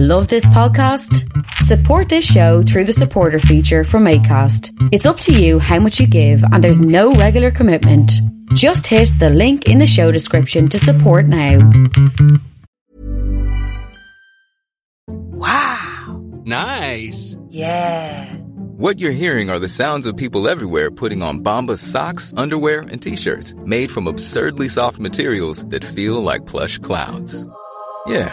Love this podcast? Support this show through the supporter feature from ACAST. It's up to you how much you give, and there's no regular commitment. Just hit the link in the show description to support now. Wow. Nice. Yeah. What you're hearing are the sounds of people everywhere putting on Bombas socks, underwear, and t-shirts made from absurdly soft materials that feel like plush clouds. Yeah,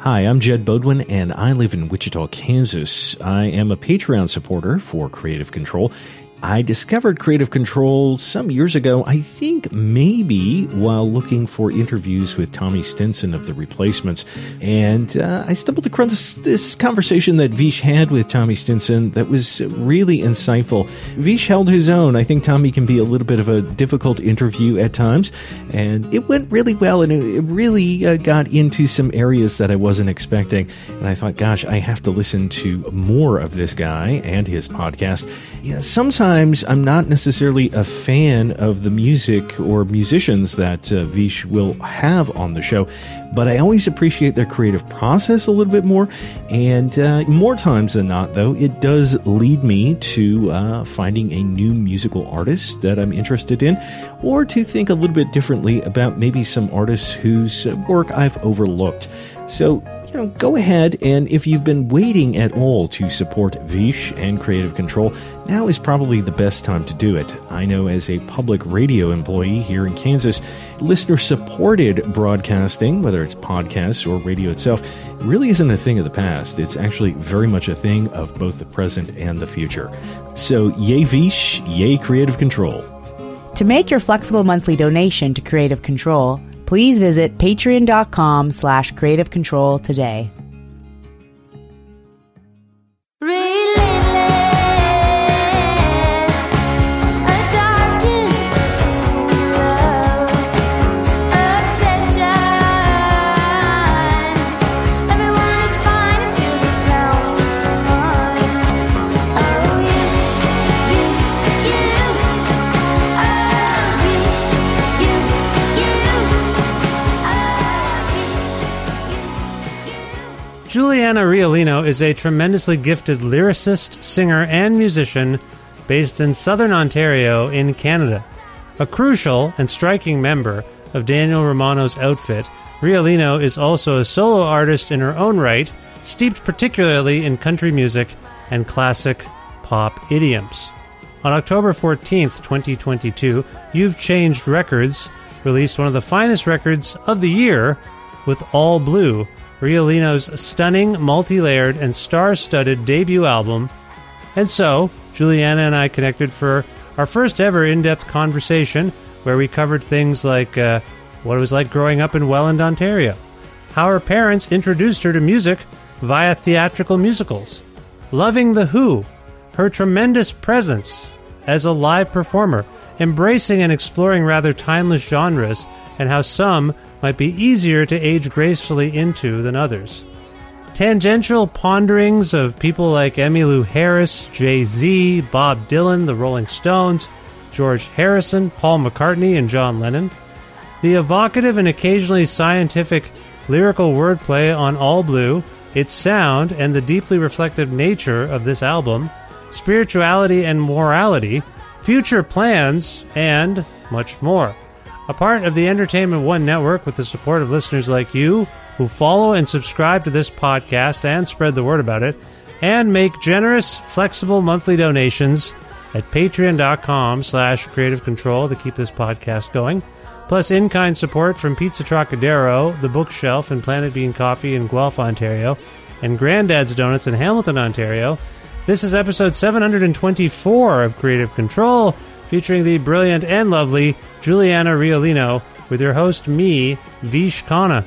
Hi, I'm Jed Bodwin, and I live in Wichita, Kansas. I am a Patreon supporter for Creative Control. I discovered Creative Control some years ago, I think maybe while looking for interviews with Tommy Stinson of The Replacements. And uh, I stumbled across this, conversation that Vish had with Tommy Stinson that was really insightful. Vish held his own. I think Tommy can be a little bit of a difficult interview at times. And it went really well, and it, really uh, got into some areas that I wasn't expecting. And I thought, gosh, I have to listen to more of this guy and his podcast. Yeah, sometimes sometimes I'm not necessarily a fan of the music or musicians that uh, Vish will have on the show, but I always appreciate their creative process a little bit more. And uh, more times than not, though, it does lead me to uh, finding a new musical artist that I'm interested in, or to think a little bit differently about maybe some artists whose work I've overlooked. So, you know, go ahead and if you've been waiting at all to support Vish and Creative Control, now is probably the best time to do it. I know as a public radio employee here in Kansas, listener supported broadcasting, whether it's podcasts or radio itself, really isn't a thing of the past. It's actually very much a thing of both the present and the future. So, yay Vish, yay Creative Control. To make your flexible monthly donation to Creative Control, please visit patreon.com slash creative control today. Juliana Riolino is a tremendously gifted lyricist, singer, and musician based in southern Ontario in Canada. A crucial and striking member of Daniel Romano's outfit, Riolino is also a solo artist in her own right, steeped particularly in country music and classic pop idioms. On October 14th, 2022, You've Changed Records released one of the finest records of the year with All Blue, Riolino's stunning, multi layered, and star studded debut album. And so, Juliana and I connected for our first ever in depth conversation where we covered things like uh, what it was like growing up in Welland, Ontario, how her parents introduced her to music via theatrical musicals, loving The Who, her tremendous presence as a live performer, embracing and exploring rather timeless genres and how some might be easier to age gracefully into than others. Tangential ponderings of people like Emmylou Harris, Jay Z, Bob Dylan, the Rolling Stones, George Harrison, Paul McCartney, and John Lennon. The evocative and occasionally scientific lyrical wordplay on All Blue, its sound, and the deeply reflective nature of this album, spirituality and morality, future plans, and much more. A part of the Entertainment One network with the support of listeners like you who follow and subscribe to this podcast and spread the word about it, and make generous, flexible monthly donations at patreon.com slash creative control to keep this podcast going. Plus in-kind support from Pizza Trocadero, The Bookshelf, and Planet Bean Coffee in Guelph, Ontario, and Granddad's Donuts in Hamilton, Ontario. This is episode 724 of Creative Control, featuring the brilliant and lovely Juliana Riolino, with your host, me, Vish Khanna.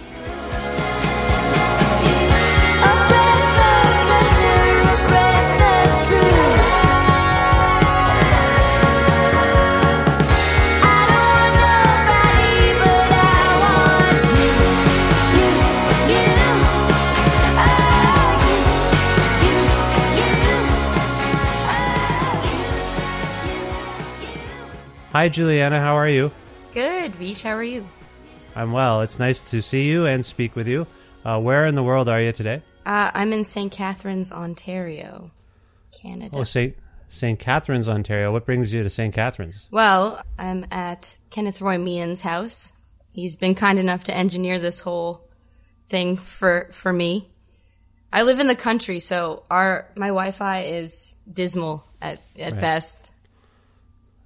Hi, Juliana. How are you? Good, Vish. How are you? I'm well. It's nice to see you and speak with you. Uh, where in the world are you today? Uh, I'm in St. Catharines, Ontario, Canada. Oh, St. St. Catharines, Ontario. What brings you to St. Catharines? Well, I'm at Kenneth Roy Meehan's house. He's been kind enough to engineer this whole thing for for me. I live in the country, so our my Wi-Fi is dismal at at Right. best.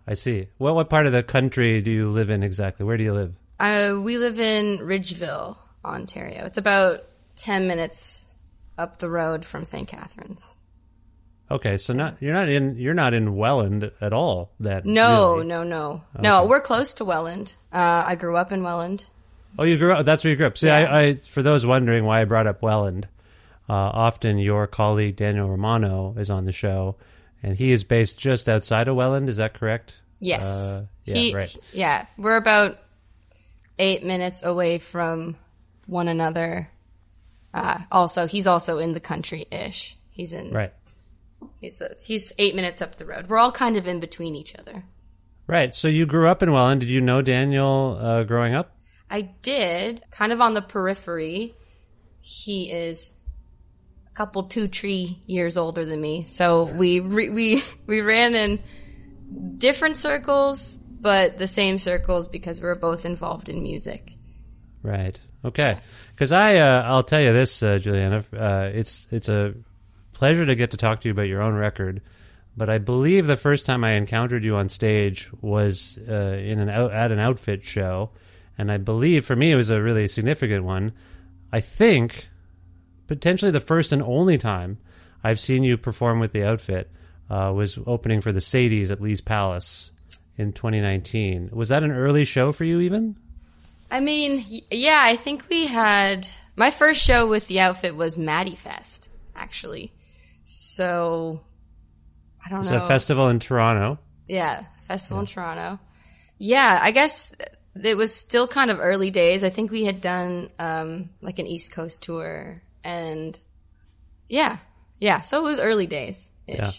I see. What what part of the country do you live in exactly? Where do you live? Uh, we live in Ridgeville, Ontario. It's about ten minutes up the road from St. Catharines. Okay, so not you're not in you're not in Welland at all. That No, really. no, no, no. We're close to Welland. Uh, I grew up in Welland. Oh, you grew up. That's where you grew up. See, Yeah. I, I for those wondering why I brought up Welland, uh, often your colleague Daniel Romano is on the show, and he is based just outside of Welland. Is that correct? Yes. Uh, yeah, He- right. Yeah, we're about eight minutes away from one another. Uh, also, he's also in the country ish. He's in. Right. He's a, he's eight minutes up the road. We're all kind of in between each other. Right. So you grew up in Welland. Did you know Daniel uh, growing up? I did kind of on the periphery. He is couple two tree years older than me, so we we we ran in different circles, but the same circles because we were both involved in music. Right. Okay. Because I, uh, I'll tell you this, uh, Juliana. Uh, it's it's a pleasure to get to talk to you about your own record. But I believe the first time I encountered you on stage was uh, in an out, at an outfit show, and I believe for me it was a really significant one. I think potentially the first and only time I've seen you perform with the outfit uh, was opening for the Sadies at Lee's Palace in 2019. Was that an early show for you, even? I mean, yeah, I think we had my first show with the outfit was Maddie Fest, actually. So I don't It's know. a festival in Toronto. Yeah, festival in Toronto. Yeah, I guess it was still kind of early days. I think we had done um, like an East Coast tour, and yeah, yeah. So it was early days. Yeah.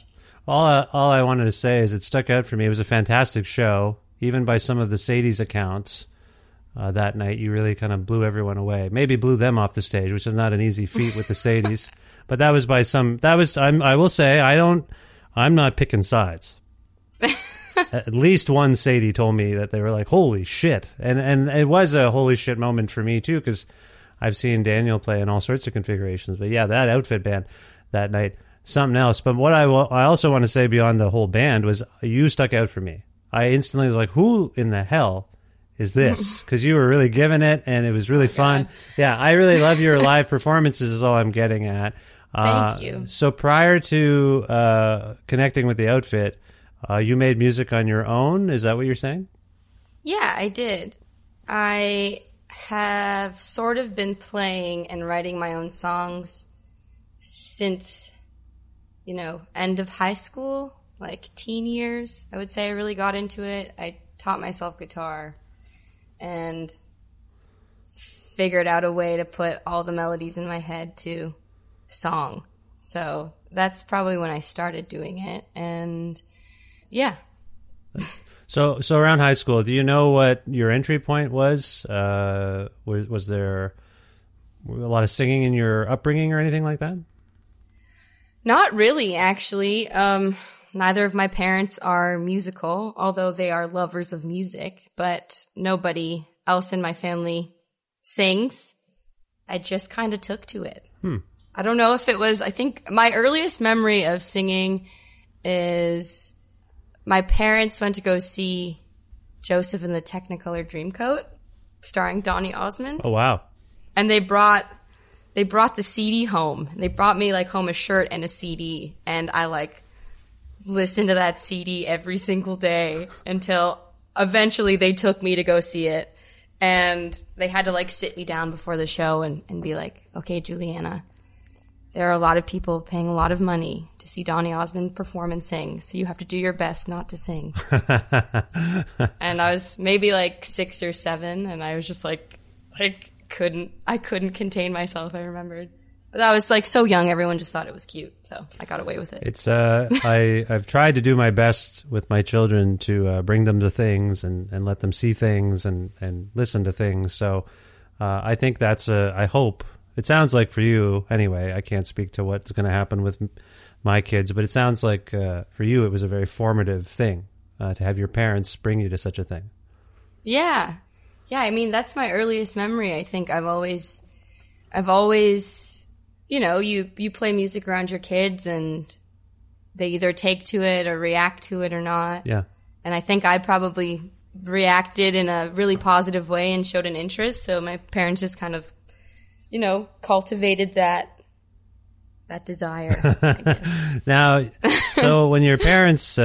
All I, all I wanted to say is it stuck out for me. It was a fantastic show, even by some of the Sadie's accounts. Uh, that night, you really kind of blew everyone away. Maybe blew them off the stage, which is not an easy feat with the Sadies. But that was by some. That was. I'm, I will say I don't. I'm not picking sides. At least one Sadie told me that they were like, "Holy shit!" and and it was a holy shit moment for me too because I've seen Daniel play in all sorts of configurations. But yeah, that outfit band that night, something else. But what I I also want to say beyond the whole band was you stuck out for me. I instantly was like, "Who in the hell is this?" Because you were really giving it, and it was really fun. Yeah, I really love your live performances. Is all I'm getting at. Uh, Thank you. So prior to uh, connecting with the outfit, uh, you made music on your own. Is that what you're saying? Yeah, I did. I have sort of been playing and writing my own songs since, you know, end of high school, like teen years. I would say I really got into it. I taught myself guitar and figured out a way to put all the melodies in my head to song. So that's probably when I started doing it. And yeah. So, so around high school, do you know what your entry point was? Uh, was was there a lot of singing in your upbringing or anything like that? Not really, actually. Um, neither of my parents are musical, although they are lovers of music, but nobody else in my family sings. I just kind of took to it. Hmm. I don't know if it was, I think my earliest memory of singing is my parents went to go see Joseph in the Technicolor Dreamcoat, starring Donny Osmond Oh wow! and they brought they brought the CD home. They brought me like home a shirt and a CD, and I like listened to that CD every single day until eventually they took me to go see it, and they had to like sit me down before the show and, and be like, "Okay, Juliana, there are a lot of people paying a lot of money to see Donny Osmond perform and sing, so you have to do your best not to sing." and I was maybe like six or seven, and I was just like, like couldn't, I couldn't contain myself. I remembered, but I was like so young, everyone just thought it was cute, so I got away with it. It's uh, I I've tried to do my best with my children to uh, bring them to things and, and let them see things and, and listen to things. So uh, I think that's a. I hope it sounds like for you anyway. I can't speak to what's going to happen with my kids, but it sounds like uh, for you it was a very formative thing uh, to have your parents bring you to such a thing. Yeah. Yeah, I mean that's my earliest memory. I think I've always I've always you know, you you play music around your kids and they either take to it or react to it or not. Yeah. And I think I probably reacted in a really positive way and showed an interest, so my parents just kind of you know, cultivated that that desire, Now, so when your parents uh,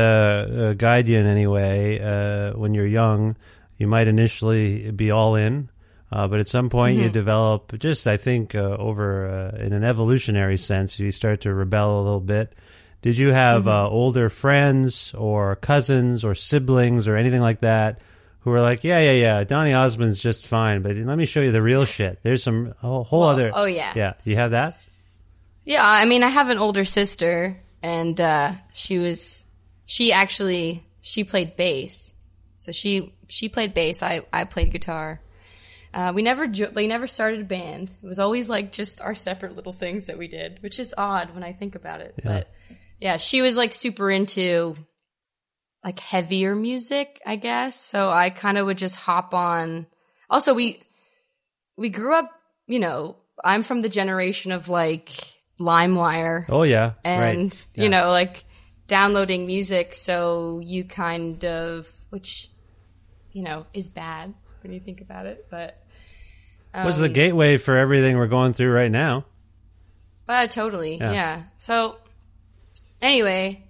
uh, guide you in any way, uh, when you're young, you might initially be all in, uh, but at some point you develop just, I think, uh, over uh, in an evolutionary sense, you start to rebel a little bit. Did you have uh, older friends or cousins or siblings or anything like that who were like, yeah, yeah, yeah, Donny Osmond's just fine, but let me show you the real shit. There's some whole, whole other. oh, yeah. Yeah. You have that? Yeah, I mean, I have an older sister, and uh, she was she actually she played bass, so she she played bass. I I played guitar. Uh, we never jo- we never started a band. It was always like just our separate little things that we did, which is odd when I think about it. But yeah, she was like super into like heavier music, I guess. So I kind of would just hop on. Also, we we grew up, you know. I'm from the generation of like LimeWire Oh, yeah. and right. you know like downloading music so you kind of which you know is bad when you think about it but was the um, gateway for everything we're going through right now. uh, totally Yeah. yeah. so anyway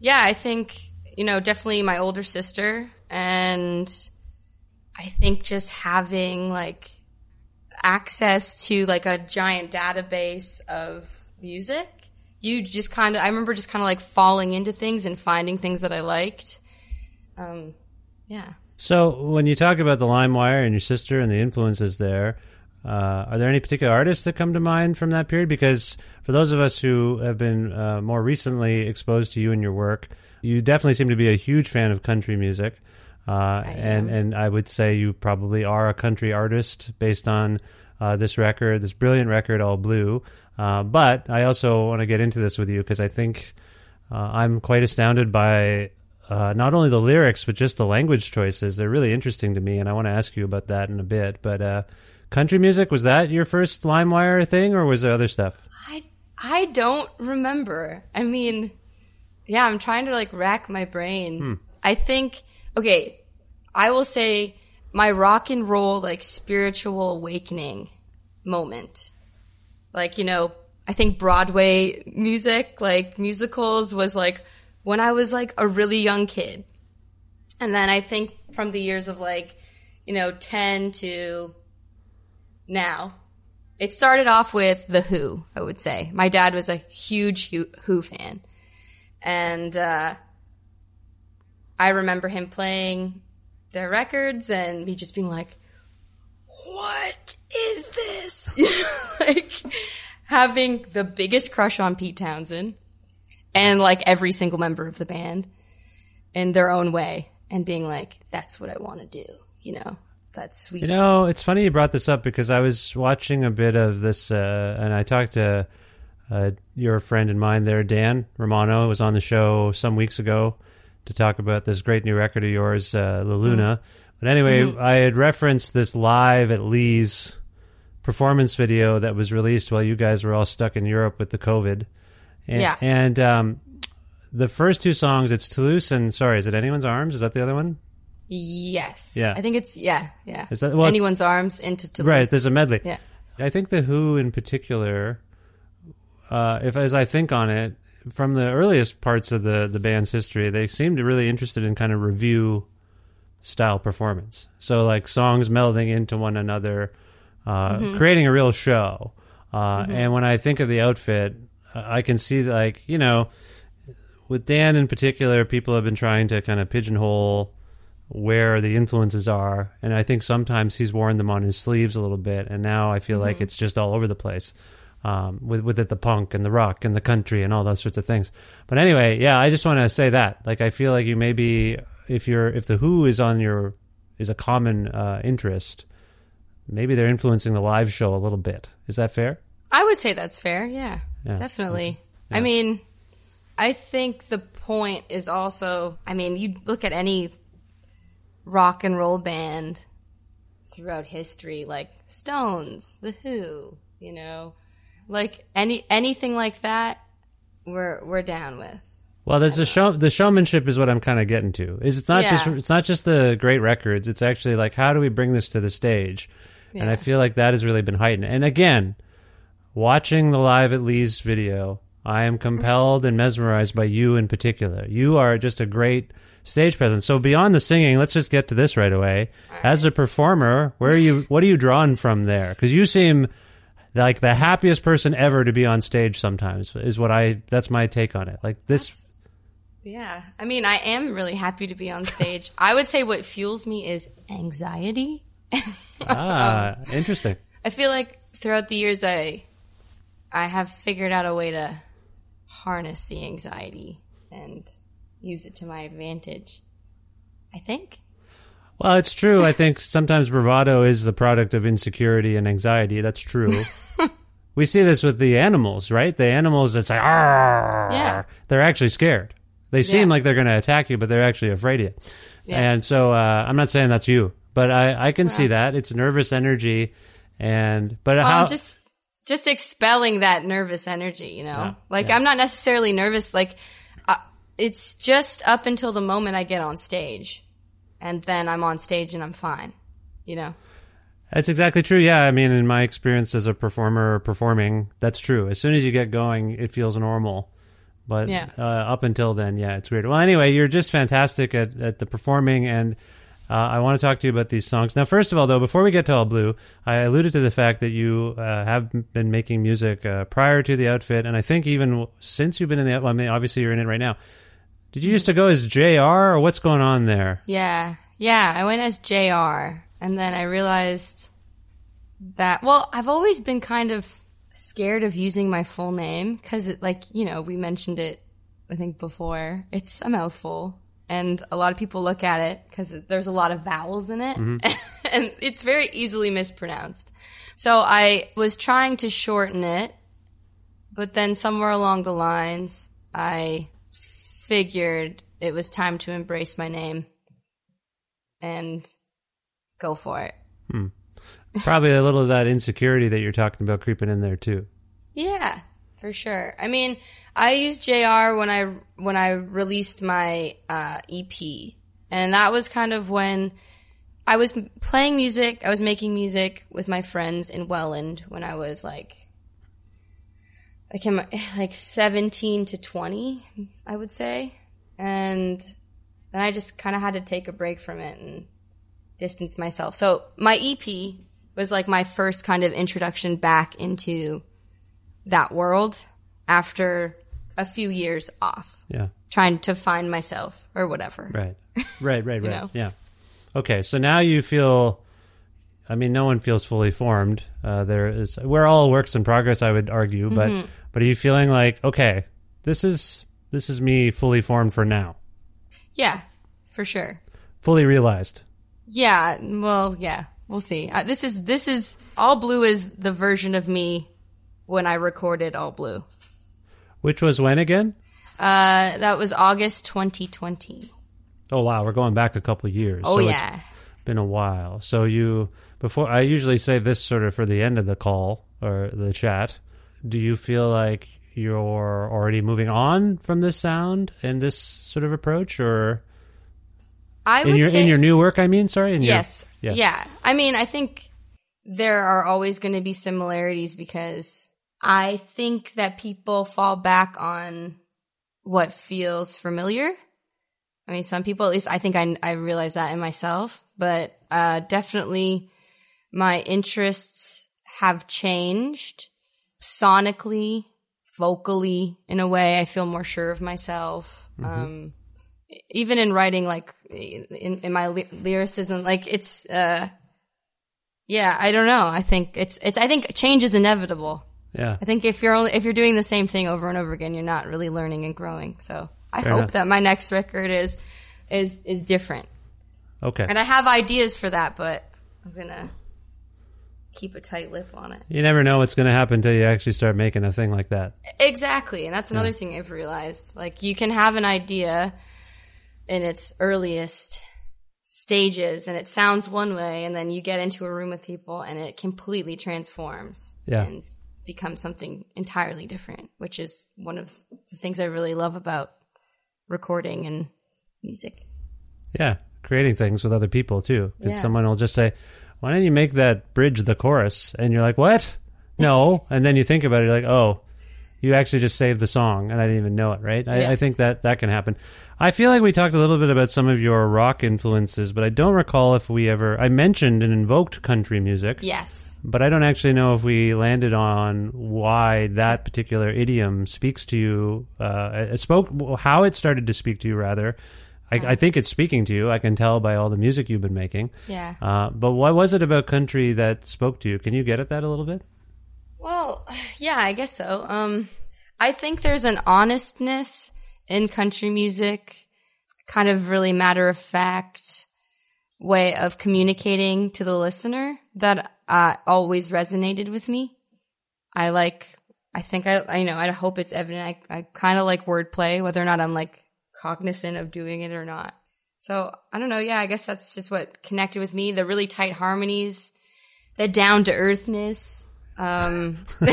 yeah i think you know definitely my older sister and i think just having like access to like a giant database of music you just kind of i remember just kind of like falling into things and finding things that i liked um yeah So, when you talk about the LimeWire and your sister and the influences there, uh, are there any particular artists that come to mind from that period? Because for those of us who have been uh, more recently exposed to you and your work, you definitely seem to be a huge fan of country music. Uh, and and I would say you probably are a country artist based on uh, this record, this brilliant record, All Blue. Uh, but I also want to get into this with you because I think uh, I'm quite astounded by uh, not only the lyrics but just the language choices. They're really interesting to me, and I want to ask you about that in a bit. But uh, country music was that your first LimeWire thing, or was there other stuff? i i don't remember i mean yeah i'm trying to like rack my brain. Hmm. I think okay i will say my rock and roll like spiritual awakening moment. Like you know i think broadway music like musicals was like when i was like a really young kid. And then i think from the years of like you know 10 to now it started off with the who i would say. My dad was a huge who, who fan and uh, I remember him playing their records and me just being like, "What is this?" like having the biggest crush on Pete Townshend and like every single member of the band in their own way and being like, "That's what I want to do," you know. That's sweet. You know, it's funny you brought this up because I was watching a bit of this, uh, and I talked to uh, your friend and mine there, Dan Romano, was on the show some weeks ago to talk about this great new record of yours, uh, La Lune. But anyway, I had referenced this live at Lee's performance video that was released while you guys were all stuck in Europe with the COVID. And, Yeah. And um, the first two songs, it's Toulouse and sorry, is it Anyone's Arms? Is that the other one? yes. Yeah. I think it's yeah, yeah. Is that- well, anyone's arms into Toulouse? Right, there's a medley. Yeah. I think the Who in particular, uh, if as I think on it, from the earliest parts of the the band's history, they seemed really interested in kind of revue style performance. So like songs melding into one another, uh, creating a real show. Uh, And when I think of the outfit, I can see like you know, with Dan in particular, people have been trying to kind of pigeonhole where the influences are, and I think sometimes he's worn them on his sleeves a little bit, and now I feel like it's just all over the place. Um, with with it the punk and the rock and the country and all those sorts of things. But anyway, yeah, I just want to say that. Like, I feel like you maybe if you're if the Who is on your is a common uh, interest, maybe they're influencing the live show a little bit. Is that fair? I would say that's fair. Yeah, Yeah. definitely. I mean, I think the point is also. I mean, you look at any rock and roll band throughout history, like Stones, The Who, you know, like any anything like that. We're we're down with. Well, there's the show. The showmanship is what I'm kind of getting to. Is it's not just it's not just the great records. It's actually like how do we bring this to the stage? And I feel like that has really been heightened. And again, watching the live at Lee's video, I am compelled and mesmerized by you in particular. You are just a great stage presence. So beyond the singing, let's just get to this right away. As a performer, where are you? What are you drawn from there? Because you seem like the happiest person ever to be on stage. Sometimes is what I. That's my take on it. Like this. Yeah, I mean, I am really happy to be on stage. I would say what fuels me is anxiety. Ah, interesting. I feel like throughout the years I I have figured out a way to harness the anxiety and use it to my advantage. I think. Well, it's true. I think sometimes bravado is the product of insecurity and anxiety. That's true. we see this with the animals, right? The animals that say, "Arr!" Yeah. they're actually scared. They seem Yeah. like they're going to attack you, but they're actually afraid of you. Yeah. And so uh, I'm not saying that's you, but I, I can see that. It's nervous energy. And, but Well, how, I'm just just expelling that nervous energy, you know? Yeah, like. I'm not necessarily nervous like uh, it's just up until the moment I get on stage. And then I'm on stage and I'm fine. You know? That's exactly true. Yeah, I mean, in my experience as a performer or performing, that's true. As soon as you get going, it feels normal. But Yeah. uh, up until then, yeah, it's weird. Well, anyway, you're just fantastic at, at the performing, and uh, I want to talk to you about these songs. Now, first of all, though, before we get to All Blue, I alluded to the fact that you uh, have been making music uh, prior to the outfit, and I think even since you've been in the well, I mean, obviously you're in it right now. Did you used to go as JR, or what's going on there? Yeah. Yeah, I went as JR and then I realized that well, I've always been kind of scared of using my full name it like, you know, we mentioned it I think before. It's a mouthful and a lot of people look at it cuz there's a lot of vowels in it mm-hmm. and it's very easily mispronounced. So I was trying to shorten it, but then somewhere along the lines I figured it was time to embrace my name and go for it. Probably a little of that insecurity that you're talking about creeping in there too. Yeah, for sure. I mean, I used JR when I when I released my uh, EP, and that was kind of when I was playing music. I was making music with my friends in Welland when I was like like in my, like seventeen to twenty, I would say, and then I just kind of had to take a break from it and distance myself. So my EP was like my first kind of introduction back into that world after a few years off, Yeah. trying to find myself or whatever. Right. Right, right, right. know? Yeah. Okay, so now you feel I mean no one feels fully formed. Uh, there is we're all works in progress I would argue, but Mm-hmm. but are you feeling like okay, this is this is me fully formed for now. Yeah, for sure. Fully realized. Yeah, well, yeah, we'll see. Uh, this is this is all blue is the version of me when I recorded all blue. Which was when again? Uh, that was August 2020. Oh wow, we're going back a couple of years. Oh so it's yeah, been a while. So you before I usually say this sort of for the end of the call or the chat. Do you feel like you're already moving on from this sound and this sort of approach, or I in would your say in your new work? I mean, sorry. In your- yes, yeah. yeah. I mean, I think there are always going to be similarities because I think that people fall back on what feels familiar. I mean, some people, at least I think I, I realize that in myself, but uh, definitely my interests have changed sonically, vocally, in a way. I feel more sure of myself. Um, even in writing, like in, in my ly- lyricism, like it's, uh, yeah, I don't know. I think it's, it's, I think change is inevitable. Yeah. I think if you're only if you're doing the same thing over and over again, you're not really learning and growing. So I Fair hope enough. that my next record is is is different. Okay. And I have ideas for that, but I'm gonna keep a tight lip on it. You never know what's going to happen until you actually start making a thing like that. Exactly, and that's another thing I've realized. Like you can have an idea in its earliest stages and it sounds one way and then you get into a room with people and it completely transforms Yeah. and becomes something entirely different, which is one of the things I really love about recording and music. Yeah, creating things with other people too. Because Yeah. someone will just say, "Why don't you make that bridge the chorus?" And you're like, "What? No." and then you think about it, you're like, "Oh, you actually just saved the song, and I didn't even know it." Right? I, Yeah. I think that that can happen. I feel like we talked a little bit about some of your rock influences, but I don't recall if we ever. I mentioned and invoked country music. Yes. But I don't actually know if we landed on why that particular idiom speaks to you. Uh, it spoke how it started to speak to you. Rather, I, I think it's speaking to you. I can tell by all the music you've been making. Yeah. Uh, but what was it about country that spoke to you? Can you get at that a little bit? Well, yeah, I guess so. Um, I think there's an honestness in country music, kind of really matter of fact way of communicating to the listener that uh, always resonated with me. I like, I think I, I know, I hope it's evident. I, I kind of like wordplay, whether or not I'm like cognizant of doing it or not. So I don't know. Yeah, I guess that's just what connected with me. The really tight harmonies, the down to earthness. Um,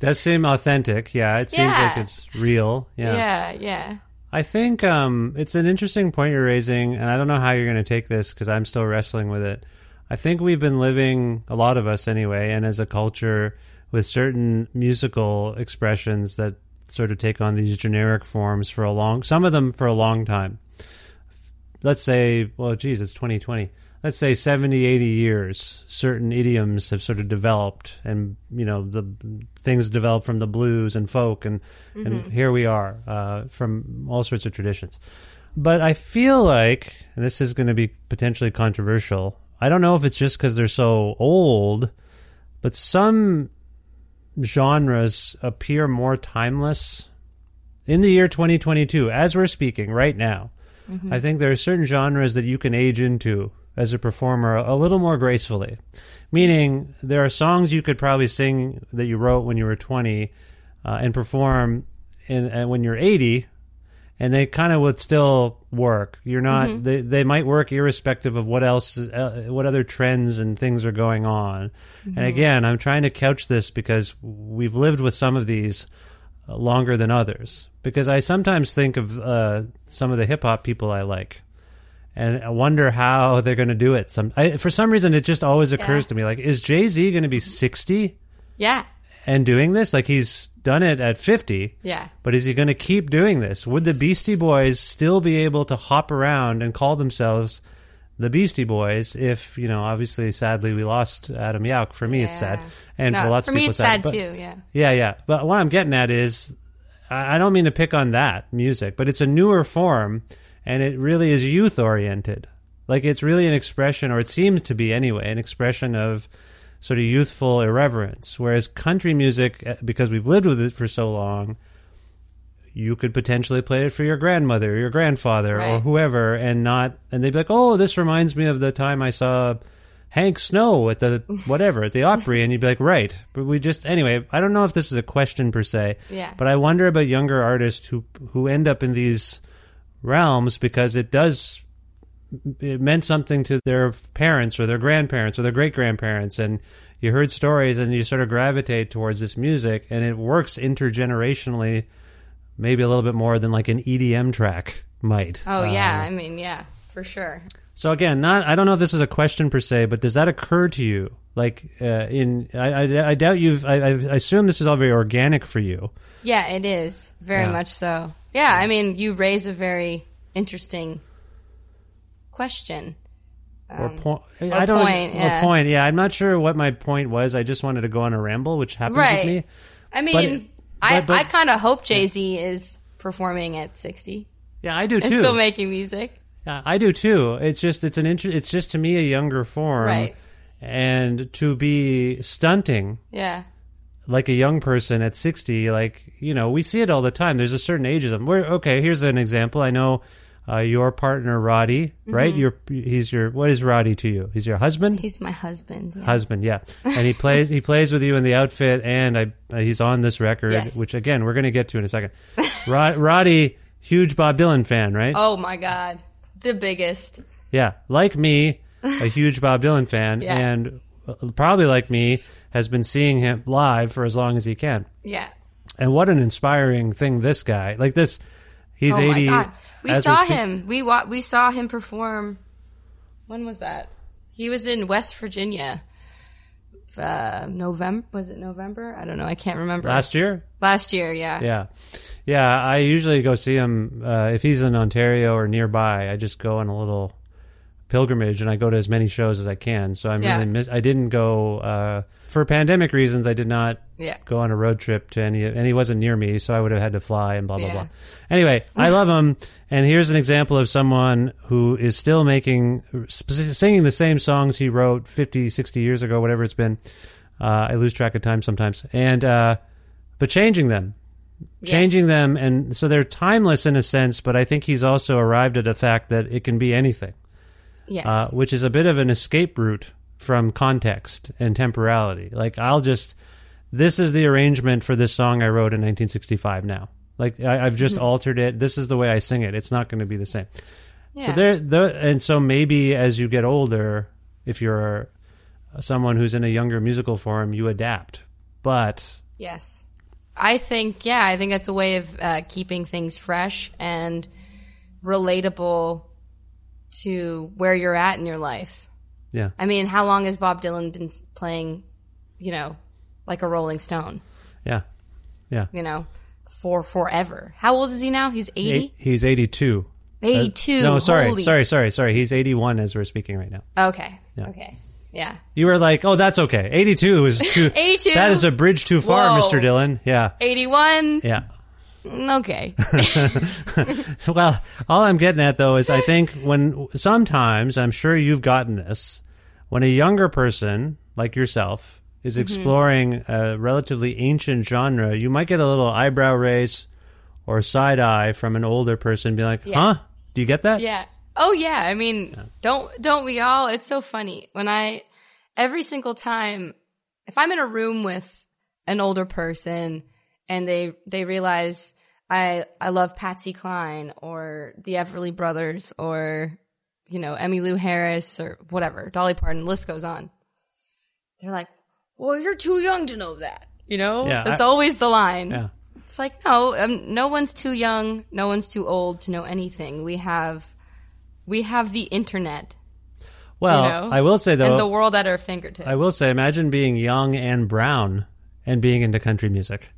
Does seem authentic. Yeah, it seems Yeah. like it's real. yeah, yeah. I think um, it's an interesting point you're raising, and I don't know how you're going to take this because I'm still wrestling with it. I think we've been living, a lot of us anyway, and as a culture, with certain musical expressions that sort of take on these generic forms for a long, some of them for a long time. Let's say, well, geez, it's 2020. Let's say 70, 80 years, certain idioms have sort of developed, and you know the things developed from the blues and folk, and and here we are uh, from all sorts of traditions. But I feel like, and this is going to be potentially controversial. I don't know if it's just because they're so old, but some genres appear more timeless in the year 2022 as we're speaking right now. I think there are certain genres that you can age into as a performer a little more gracefully. Meaning, there are songs you could probably sing that you wrote when you were 20 uh, and perform in, uh, when you're 80, and they kind of would still work. You're not. They they might work irrespective of what else, uh, what other trends and things are going on. And again, I'm trying to couch this because we've lived with some of these uh, longer than others. Because I sometimes think of uh, some of the hip hop people I like, and I wonder how they're going to do it. Some I, for some reason, it just always occurs Yeah. to me like, is Jay Z going to be 60 Yeah. and doing this? Like he's done it at 50. Yeah. But is he going to keep doing this? Would the Beastie Boys still be able to hop around and call themselves the Beastie Boys if you know obviously sadly we lost Adam Yauch. For me, it's sad, and No, for lots for of me people, it's sad but- too. Yeah. yeah, yeah. But what I'm getting at is, I don't mean to pick on that music, but it's a newer form, and it really is youth oriented. Like it's really an expression, or it seems to be anyway, an expression of sort of youthful irreverence. Whereas country music, eh, because we've lived with it for so long, you could potentially play it for your grandmother, or your grandfather, or whoever, and not, and they'd be like, "Oh, this reminds me of the time I saw." Hank Snow at the whatever at the Opry, and you'd be like, right. But we just anyway. I don't know if this is a question per se, Yeah. But I wonder about younger artists who who end up in these realms because it does it meant something to their parents or their grandparents or their great grandparents, and you heard stories and you sort of gravitate towards this music, and it works intergenerationally, maybe a little bit more than like an EDM track might. Oh yeah. Um, I mean, yeah, for sure. So again, not I don't know if this is a question per se, but does that occur to you? Like uh, in, I, I, I doubt you've. I, I assume this is all very organic for you. Yeah, it is very Yeah. much so. Yeah, I mean, you raise a very interesting question. Or point? or I don't. point, or yeah. point. Yeah, I'm not sure what my point was. I just wanted to go on a ramble, which happens Right. with me. I mean, But- I, but- but- I kind of hope Jay Z is performing at 60 Yeah, I do and too. still making music. I do too. It's just it's an inter- It's just to me a younger form, Right. And to be stunting Yeah. like a young person at 60 like you know we see it all the time there's a certain ageism where okay here's an example i know uh, your partner roddy right Mm-hmm. your he's your what is roddy to you he's your husband He's my husband. Yeah. husband yeah and he plays he plays with you in the outfit and i uh, he's on this record Yes. which again we're going to get to in a second Rod, roddy huge bob dylan fan right Oh my God. The biggest. yeah, like me, a huge Bob Dylan fan, Yeah. and uh, probably like me, has been seeing him live for as long as he can. Yeah. And what an inspiring thing this guy! Like this, he's oh eighty. my God. We saw we're him. We wa- we saw him perform. When was that? He was in West Virginia. Uh, November was it November? I don't know. I can't remember. last year. Last year, yeah. Yeah, yeah. I usually go see him uh, if he's in Ontario or nearby. I just go on a little pilgrimage and I go to as many shows as I can. So I'm Yeah. really miss. I didn't go uh, for pandemic reasons. I did not Yeah. go on a road trip to any, and he wasn't near me, so I would have had to fly and blah blah Yeah. blah. Anyway, I love him, and here's an example of someone who is still making, singing the same songs he wrote 50, 60 years ago, whatever it's been. Uh, I lose track of time sometimes, and uh, but changing them, changing Yes. them, and so they're timeless in a sense. But I think he's also arrived at a fact that it can be anything Yes. uh, which is a bit of an escape route from context and temporality. Like I'll just, this is the arrangement for this song I wrote in 1965. Now, like I, I've just altered it. This is the way I sing it. It's not going to be the same. So there, the, and so maybe as you get older, if you're someone who's in a younger musical form, you adapt. But Yes. I think, yeah, I think that's a way of uh, keeping things fresh and relatable to where you're at in your life. yeah, I mean, how long has Bob Dylan been playing, you know, like a Rolling Stone, yeah, yeah. you know, for forever? How old is he now? He's 80? Eight, he's 82. 82. no, sorry, Holy- sorry, sorry, sorry. He's 81 as we're speaking right now. Okay. Yeah. Okay. Yeah. You were like, "Oh, that's okay. 82 is too 82? That is a bridge too far, Whoa. Mr. Dylan." Yeah. 81? Yeah. Okay. So, well, all I'm getting at though is I think when sometimes I'm sure you've gotten this when a younger person like yourself Mm-hmm. is exploring a relatively ancient genre, you might get a little eyebrow raise or side eye from an older person be like, Yeah. "Huh? Do you get that?" Yeah. Oh yeah. I mean, don't don't we all? It's so funny when I every single time if I'm in a room with an older person and they they realize I I love Patsy Cline or the Everly Brothers or you know Emmylou Harris or whatever Dolly Parton. List goes on. They're like, "Well, you're too young to know that." You know, Yeah, that's I- always the line. Yeah. It's like no, um, no one's too young, no one's too old to know anything. We have, we have the internet. Well, you know, I will say though, and the world at our fingertips. I will say, imagine being young and brown and being into country music.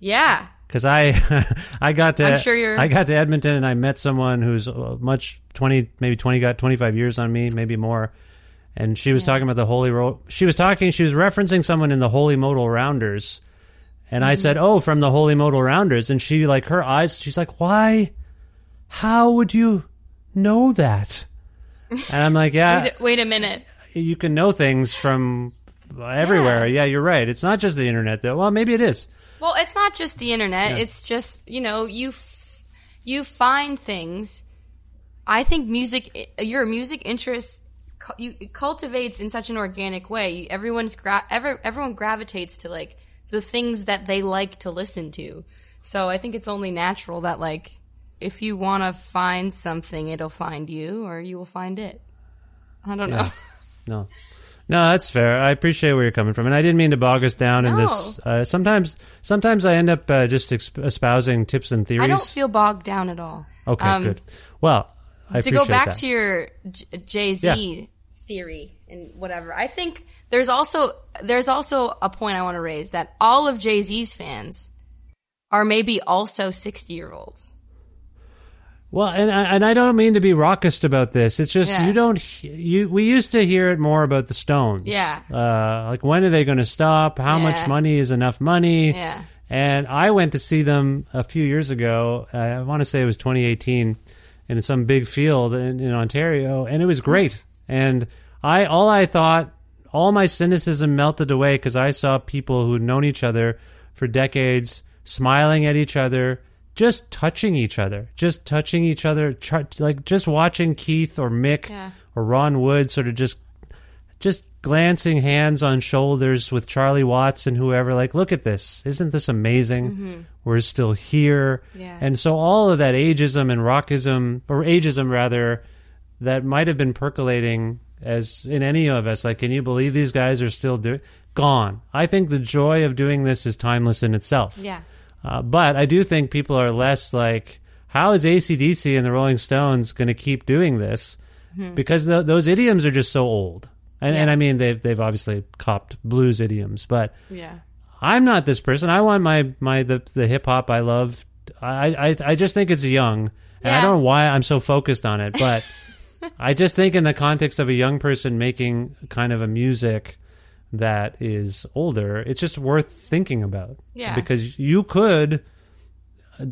yeah, because I I got to I'm sure you're- I got to Edmonton and I met someone who's uh, much twenty maybe twenty got twenty five years on me maybe more, and she was talking about the holy ro- she was talking she was referencing someone in the holy modal rounders, and I said oh from the holy modal rounders and she like her eyes she's like why, how would you know that, and I'm like yeah Wait, a- wait a minute. you can know things from everywhere yeah you're right it's not just the internet though well maybe it is. Well, it's not just the internet. It's just you know you f- you find things. I think music, your music interest, you it cultivates in such an organic way. Everyone's gra- ever, everyone gravitates to like the things that they like to listen to. So I think it's only natural that like if you want to find something, it'll find you, or you will find it. I don't know. No. No, that's fair. I appreciate where you're coming from, and I didn't mean to bog us down in this. Uh, sometimes, sometimes I end up uh, just exp- espousing tips and theories. I don't feel bogged down at all. okay, Um, good. Well, I to go back that. to your Jay Z Yeah. theory and whatever, I think there's also there's also a point I want to raise that all of Jay Z's fans are maybe also sixty year olds. Well, and I, and I don't mean to be raucous about this. It's just Yeah. you don't you. We used to hear it more about the Stones. Yeah. Uh, like when are they going to stop? How much money is enough money? Yeah. And I went to see them a few years ago. I want to say it was 2018 in some big field in, in Ontario, and it was great. and I all I thought, all my cynicism melted away because I saw people who'd known each other for decades, smiling at each other, just touching each other, just touching each other, like just watching Keith or Mick Yeah. or Ron Wood sort of just just glancing hands on shoulders with Charlie Watts and whoever, like, look at this. Isn't this amazing? Mm-hmm. We're still here. Yeah. And so all of that ageism and rockism, or ageism rather, that might have been percolating as in any of us, like, can you believe these guys are still doing? Gone. I think the joy of doing this is timeless in itself. Yeah. Uh, but I do think people are less like, how is ACDC and the Rolling Stones going to keep doing this? Because th- those idioms are just so old. And, and Mm-hmm. I mean, they've, they've obviously copped blues idioms, but Yeah. I'm not this person. I want my, my the, the hip hop I love. I, I, I just think it's young. And I don't know why I'm so focused on it, but I just think in the context of a young person making kind of a music that is older, it's just worth thinking about. Yeah. Because you could.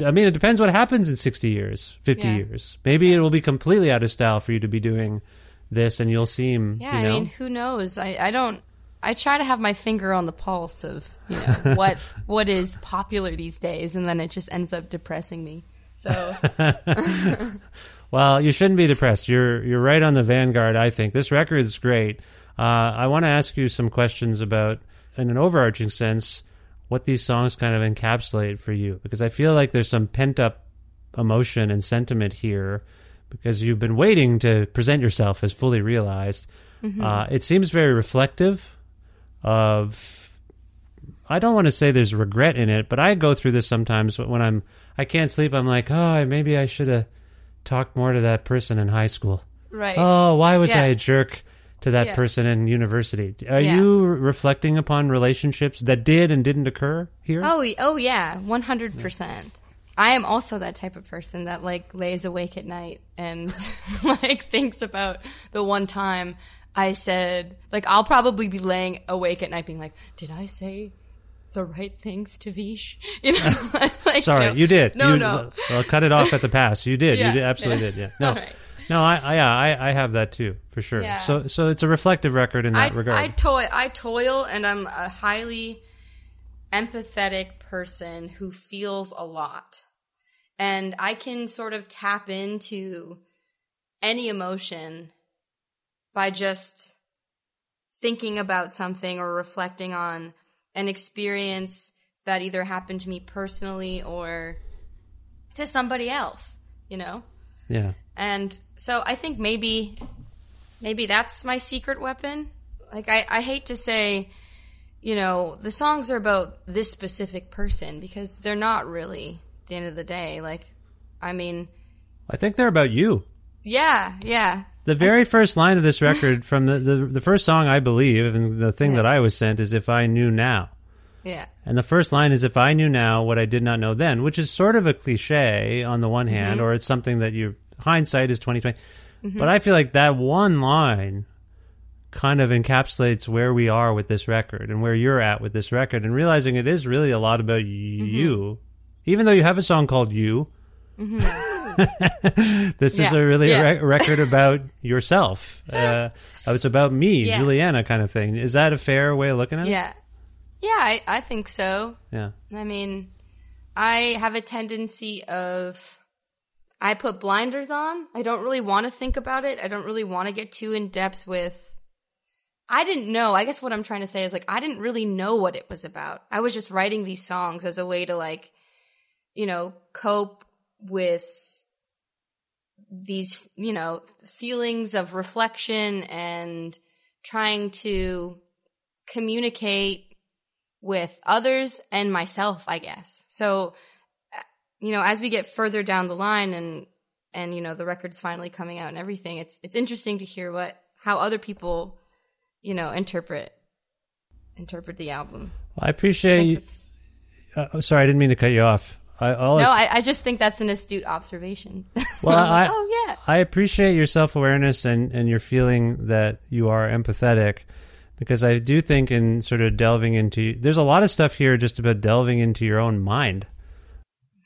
I mean, it depends what happens in 60 years, 50 Yeah. years. Maybe it will be completely out of style for you to be doing this and you'll seem, Yeah, you know. I mean, who knows? I, I don't. I try to have my finger on the pulse of you know what what is popular these days, and then it just ends up depressing me. So Well, you shouldn't be depressed. You're you're right on the vanguard. I think this record is great. Uh, I want to ask you some questions about, in an overarching sense, what these songs kind of encapsulate for you, because I feel like there's some pent up emotion and sentiment here, because you've been waiting to present yourself as fully realized. Uh, it seems very reflective of I don't want to say there's regret in it, but I go through this sometimes when I'm I can't sleep. I'm like, oh, maybe I should have talked more to that person in high school. right. Oh, why was Yeah. I a jerk to that Yeah. person in university? Are Yeah. you reflecting upon relationships that did and didn't occur here? Oh, oh yeah, one hundred percent. I am also that type of person that like lays awake at night and like thinks about the one time I said like I'll probably be laying awake at night being like, did I say the right things to Vish? You know, like, Sorry, no. you did. No, you, no. Well, cut it off at the pass. You did. Yeah, you did, absolutely yeah. did. Yeah. No. No, I, I yeah, I, I have that too for sure. Yeah. So so it's a reflective record in I, that regard. I toil. I toil, and I'm a highly empathetic person who feels a lot, and I can sort of tap into any emotion by just thinking about something or reflecting on an experience that either happened to me personally or to somebody else. You know. yeah. And so I think maybe maybe that's my secret weapon. Like I, I hate to say, you know, the songs are about this specific person because they're not really at the end of the day. Like I mean, I think they're about you. yeah, yeah. The very first line of this record from the, the, the first song I believe and the thing that I was sent is if I knew now. Yeah. And the first line is if I knew now what I did not know then, which is sort of a cliche on the one mm-hmm. hand, or it's something that you hindsight is 2020. Mm-hmm. But I feel like that one line kind of encapsulates where we are with this record and where you're at with this record and realizing it is really a lot about mm-hmm. you. Even though you have a song called You. Mm-hmm. this is a really Yeah. re- record about yourself. Uh, oh, it's about me, Yeah. Juliana, kind of thing. Is that a fair way of looking at it? Yeah. Yeah, I, I think so. Yeah. I mean, I have a tendency of I put blinders on. I don't really want to think about it. I don't really want to get too in depth with I didn't know. I guess what I'm trying to say is like I didn't really know what it was about. I was just writing these songs as a way to like you know, cope with these, you know, feelings of reflection and trying to communicate with others and myself, I guess. So, you know, as we get further down the line and and you know the record's finally coming out and everything, it's it's interesting to hear what how other people, you know, interpret interpret the album. Well, I I appreciate think you. Uh, oh, sorry, I didn't mean to cut you off. I, all no, I, I just think that's an astute observation. Well, I- oh yeah, I appreciate your self awareness and, and your feeling that you are empathetic because I do think in sort of delving into there's a lot of stuff here just about delving into your own mind.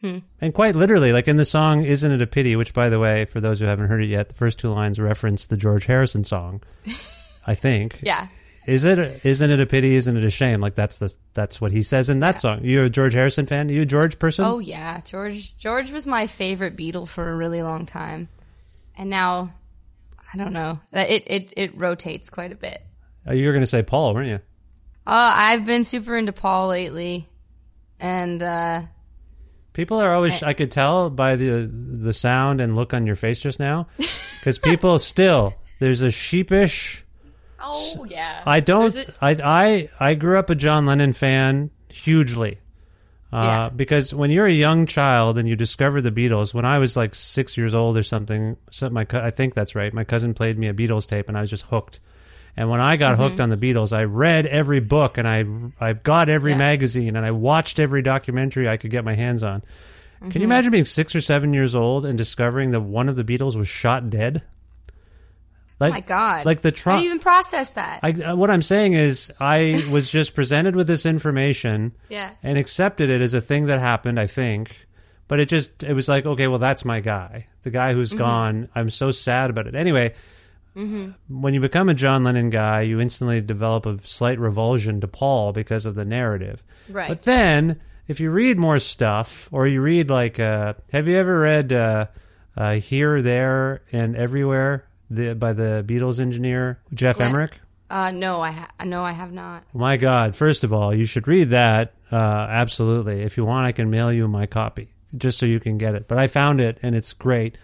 Hmm. And quite literally, like in the song Isn't It a Pity, which by the way, for those who haven't heard it yet, the first two lines reference the George Harrison song. I think. yeah. Is it isn't it a pity, isn't it a shame? Like that's the that's what he says in that song. You're a George Harrison fan? Are you a George person? Oh yeah, George. George was my favorite Beatle for a really long time, and now I don't know. It it it rotates quite a bit. Uh, you were gonna say Paul, weren't you? Uh, I've been super into Paul lately, and uh, People are always. I could tell by the the sound and look on your face just now, because people still there's a sheepish. oh yeah, I don't. A- I I I grew up a John Lennon fan hugely. Uh, Yeah. Because when you're a young child and you discover the Beatles, when I was like six years old or something, so my I think that's right. My cousin played me a Beatles tape, and I was just hooked. And when I got Mm-hmm. hooked on the Beatles, I read every book and I I got every Yeah. magazine and I watched every documentary I could get my hands on. Mm-hmm. Can you imagine being six or seven years old and discovering that one of the Beatles was shot dead? Like, oh my god, like the How Trump. do you even process that? I, uh, what I'm saying is, I was just presented with this information yeah, and accepted it as a thing that happened. I think, but it just it was like, okay, well, that's my guy, the guy Mm-hmm. who's gone. I'm so sad about it. Anyway, when you become a John Lennon guy, you instantly develop a slight revulsion to Paul because of the narrative. right. But then, if you read more stuff, or you read like, uh, have you ever read uh, uh, "Here, There, and Everywhere" the, by the Beatles engineer Geoff Yeah. Emerick? uh, no, I ha- no, I have not. My God! First of all, you should read that. Uh, absolutely. If you want, I can mail you my copy just so you can get it. But I found it, and it's great.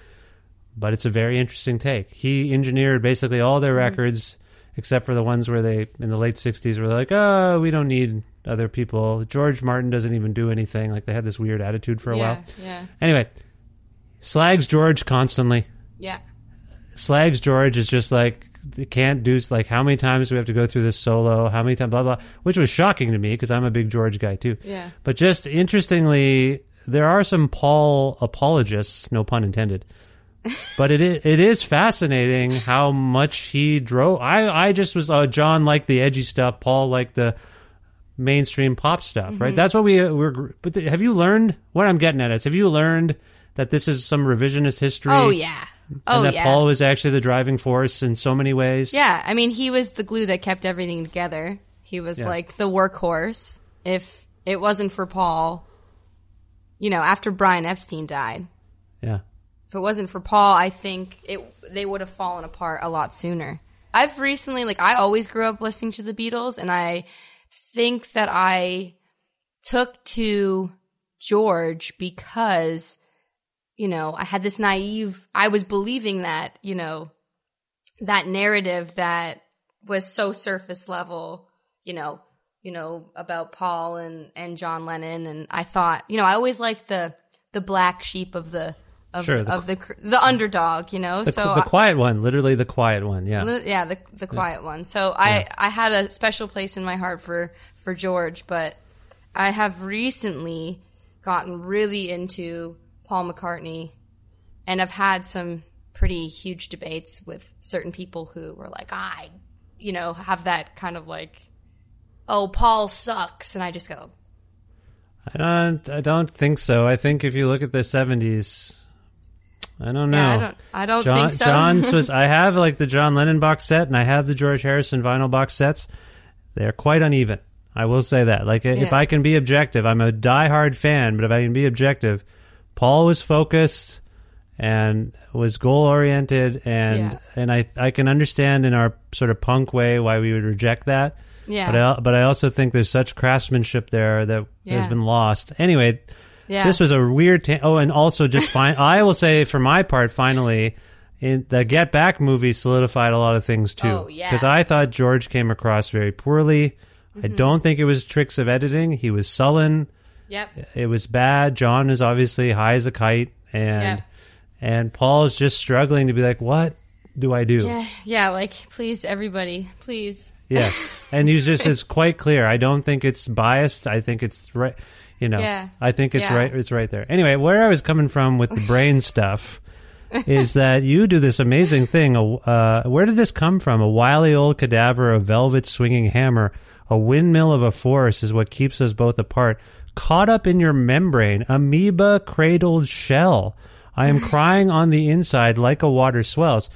But it's a very interesting take. He engineered basically all their mm-hmm. records, except for the ones where they in the late '60s were like, "Oh, we don't need other people." George Martin doesn't even do anything. Like they had this weird attitude for a yeah, while. yeah, Anyway, slags George constantly yeah. slags George is just like they can't do like how many times do we have to go through this solo? How many times? Blah blah. Which was shocking to me because I'm a big George guy too. Yeah. But just interestingly, there are some Paul apologists, no pun intended. But it is, it is fascinating how much he drove. I I just was uh, John liked the edgy stuff. Paul liked the mainstream pop stuff. Mm-hmm. Right. That's what we were. But the, have you learned what I'm getting at? Is have you learned that this is some revisionist history? Oh yeah. Oh and that yeah. Paul was actually the driving force in so many ways. Yeah, I mean, he was the glue that kept everything together. He was Yeah. like the workhorse. If it wasn't for Paul, you know, after Brian Epstein died, Yeah. It wasn't for Paul, I think it they would have fallen apart a lot sooner. I've recently like I always grew up listening to the Beatles and I think that I took to George because you know, I had this naive I was believing that, you know, that narrative that was so surface level, you know, you know, about Paul and and John Lennon and I thought, you know, I always liked the the black sheep of the of Sure, the, of the the underdog, you know. The, so the quiet one, literally the quiet one. Yeah. Li- yeah, the the quiet one. So I I had a special place in my heart for for George, but I have recently gotten really into Paul McCartney and I've had some pretty huge debates with certain people who were like, I, you know, have that kind of like, oh, Paul sucks. And I just go, I don't. I don't think so. I think if you look at the seventies, I don't know. Yeah, I don't- I don't John, think so. John's was. I have like the John Lennon box set, and I have the George Harrison vinyl box sets. They're quite uneven. I will say that. Like, if I can be objective, I'm a diehard fan, but if I can be objective, Paul was focused and was goal oriented, and Yeah. and I I can understand in our sort of punk way why we would reject that. Yeah. But I, but I also think there's such craftsmanship there that has been lost. Anyway, Yeah. this was a weird. Ta- oh, and also just fine. I will say for my part, finally, in the Get Back movie solidified a lot of things too. Oh, yeah. Because I thought George came across very poorly. I Mm-hmm. don't think it was tricks of editing. He was sullen. yep. It was bad. John is obviously high as a kite, and Yeah. and Paul's just struggling to be like, what do I do? Yeah. Yeah. Like, please, everybody, please. Yes, and he's just it's quite clear. I don't think it's biased. I think it's right. You know, Yeah. I think it's Yeah. right. It's right there. Anyway, where I was coming from with the brain stuff is that you do this amazing thing. Uh, where did this come from? A wily old cadaver, a velvet swinging hammer, a windmill of a force is what keeps us both apart. Caught up in your membrane, amoeba cradled shell. I am crying on the inside like a water swells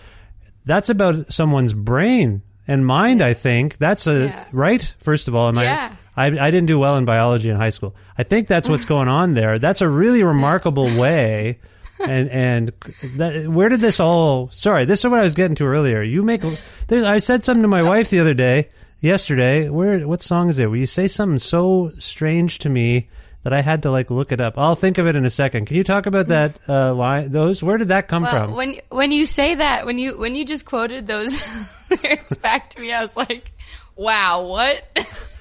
that's about someone's brain and mind i think that's a Yeah. right first of all am Yeah. I, I i didn't do well in biology in high school i think that's what's going on there that's a really remarkable way and and that, where did this all sorry this is what i was getting to earlier you make there, i said something to my wife the other day yesterday where what song is it where you say something so strange to me that I had to like look it up. I'll think of it in a second. Can you talk about that uh, line? Those where did that come Well, from? when when you say that, when you when you just quoted those lyrics back to me, I was like, "Wow, what?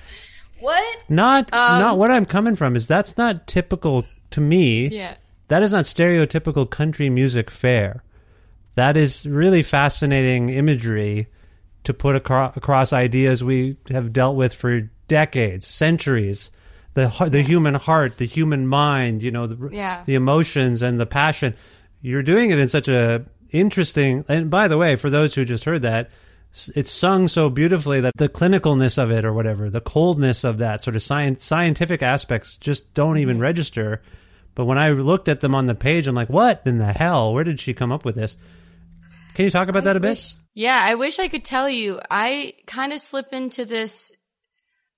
what? Not not um, what I'm coming from is that's not typical to me. Yeah, That is not stereotypical country music fare. That is really fascinating imagery to put acro- across ideas we have dealt with for decades, centuries. The the human heart, the human mind, you know, the Yeah. the emotions and the passion. You're doing it in such a interesting. And by the way, for those who just heard that, it's sung so beautifully that the clinicalness of it, or whatever, the coldness of that sort of science, scientific aspects, just don't even Mm-hmm. register. But when I looked at them on the page, I'm like, what in the hell? Where did she come up with this? Can you talk about that a bit? Yeah, I wish I could tell you. I kind of slip into this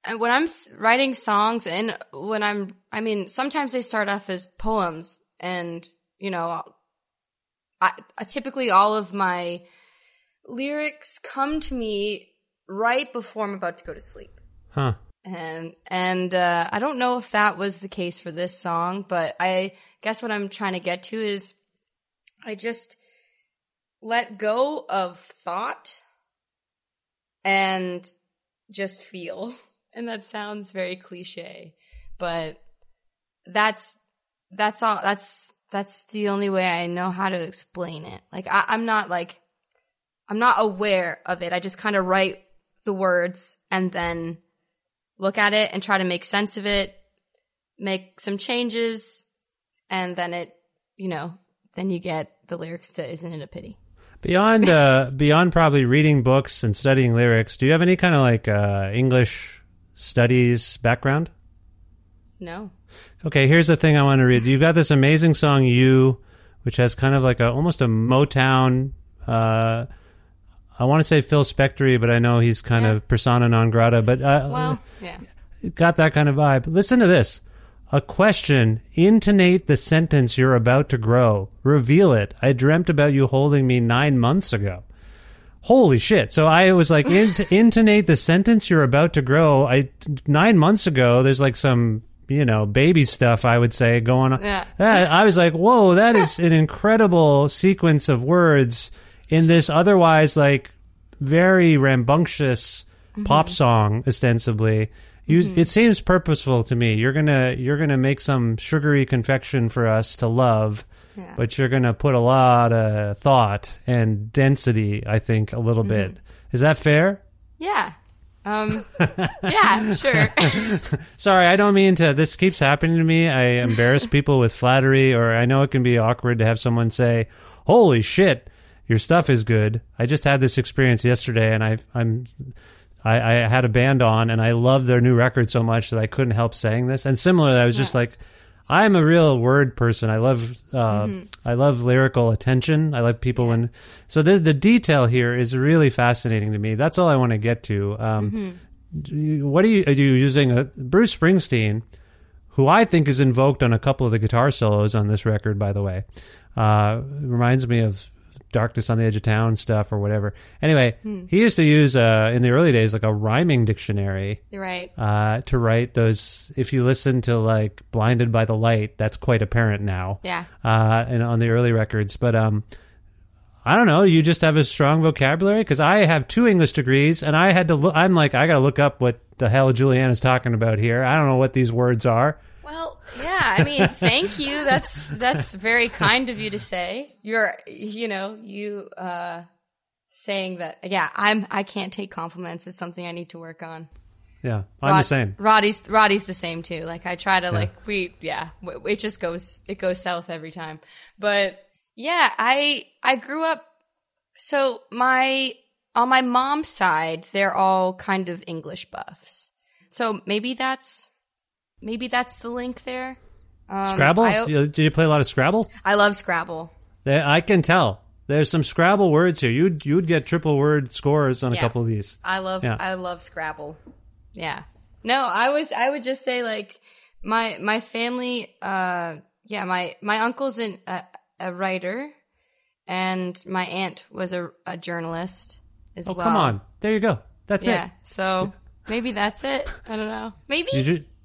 and when I'm writing songs, and when I'm, I mean, sometimes they start off as poems, and you know, I, I typically all of my lyrics come to me right before I'm about to go to sleep. Huh. and and uh, I don't know if that was the case for this song, but I guess what I'm trying to get to is I just let go of thought and just feel, and that sounds very cliche, but that's that's all. That's that's the only way I know how to explain it. Like I, I'm not like I'm not aware of it. I just kind of write the words and then look at it and try to make sense of it, make some changes, and then it, you know, then you get the lyrics to "Isn't It a Pity." Beyond uh, beyond probably reading books and studying lyrics, do you have any kind of like uh, English studies background? No. Okay, here's the thing I want to read. You've got this amazing song "You," which has kind of like a almost a Motown. Uh, I want to say Phil Spector, but I know he's kind Yeah. of persona non grata. But uh, Well, yeah. got that kind of vibe. Listen to this. A question. Intonate the sentence you're about to grow. Reveal it. I dreamt about you holding me nine months ago. Holy shit. So I was like, int- intonate the sentence you're about to grow. I, nine months ago, there's like some, you know, baby stuff, I would say, going on. Yeah. That- I was like, whoa, that is an incredible sequence of words in this otherwise like very rambunctious mm-hmm. pop song, ostensibly. You, mm-hmm. It seems purposeful to me. You're gonna you're gonna make some sugary confection for us to love, Yeah. but you're gonna put a lot of thought and density. I think a little mm-hmm. bit. Is that fair? Yeah. Um, yeah, sure. Sorry, I don't mean to. This keeps happening to me. I embarrass people with flattery, or I know it can be awkward to have someone say, "Holy shit, your stuff is good." I just had this experience yesterday, and I, I'm, I, I had a band on, and I love their new record so much that I couldn't help saying this. And similarly, I was just like, I'm a real word person. I love, uh, I love lyrical attention. I love people when. So the the detail here is really fascinating to me. That's all I want to get to. Um, you- What are you, are you using? A, Bruce Springsteen, who I think is invoked on a couple of the guitar solos on this record, by the way, uh, reminds me of Darkness on the Edge of Town stuff or whatever. Anyway, he used to use uh, in the early days like a rhyming dictionary right. uh, to write those. If you listen to like "Blinded by the Light," that's quite apparent now. Yeah. Uh, and on the early records, but um, I don't know. You just have a strong vocabulary because I have two English degrees, and I had to look. I'm like, I got to look up what the hell Julianne is talking about here. I don't know what these words are. Well, yeah. I mean, thank you. That's that's very kind of you to say. You're, you know, you uh, saying that. Yeah, I'm. I can't take compliments. It's something I need to work on. Yeah, I'm Rod- the same. Roddy's Roddy's the same too. Like I try to like we yeah, it just goes it goes south every time. But yeah, I I grew up so my on my mom's side, they're all kind of English buffs. So maybe that's maybe that's the link there. Um, Scrabble? I, Do you- Did you play a lot of Scrabble? I love Scrabble. I can tell. There's some Scrabble words here. You'd you'd get triple word scores on a couple of these. I love Yeah. I love Scrabble. Yeah. No, I was I would just say like my my family uh yeah, my my uncle's an, a a writer and my aunt was a, a journalist as Oh, well. come on. There you go. That's Yeah. it. Yeah. So maybe that's it. I don't know. Maybe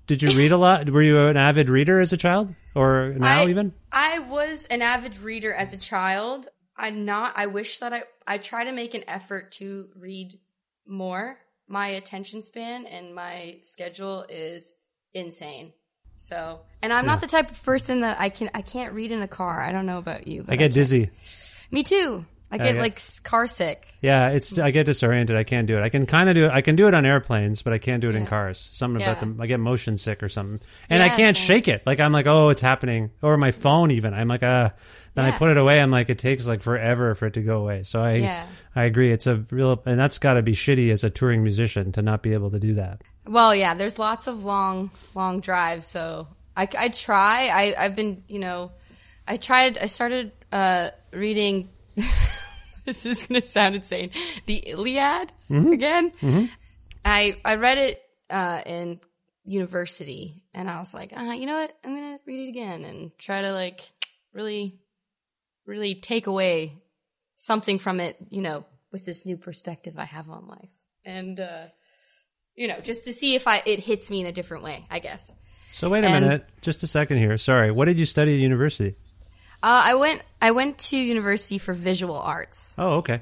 Did you read a lot? Were you an avid reader as a child, or now I, even? I was an avid reader as a child. I'm not. I wish that I. I try to make an effort to read more. My attention span and my schedule is insane. So, and I'm not the type of person that I can. I can't read in a car. I don't know about you. But I get can't. dizzy. Me too. I get get- like car sick. Yeah, it's I get disoriented. I can't do it. I can kind of do it. I can do it on airplanes, but I can't do it in cars. Something about them. I get motion sick or something, and I can't same. shake it. Like I'm like, oh, it's happening. Or my phone even. I'm like, uh. Then I put it away. I'm like, it takes like forever for it to go away. So I, Yeah. I agree. It's a real, and that's got to be shitty as a touring musician to not be able to do that. Well, yeah, there's lots of long, long drives. So I, I try. I, I've been, you know, I tried, I started uh, reading, this is going to sound insane, the Iliad again. I, I read it uh, in university and I was like, uh, you know what? I'm going to read it again and try to like really, really take away something from it, you know, with this new perspective I have on life. And, uh, you know, just to see if I it hits me in a different way, I guess. So wait a And- minute, just a second here. Sorry, what did you study at university? Uh, I went I went to university for visual arts, Oh, okay.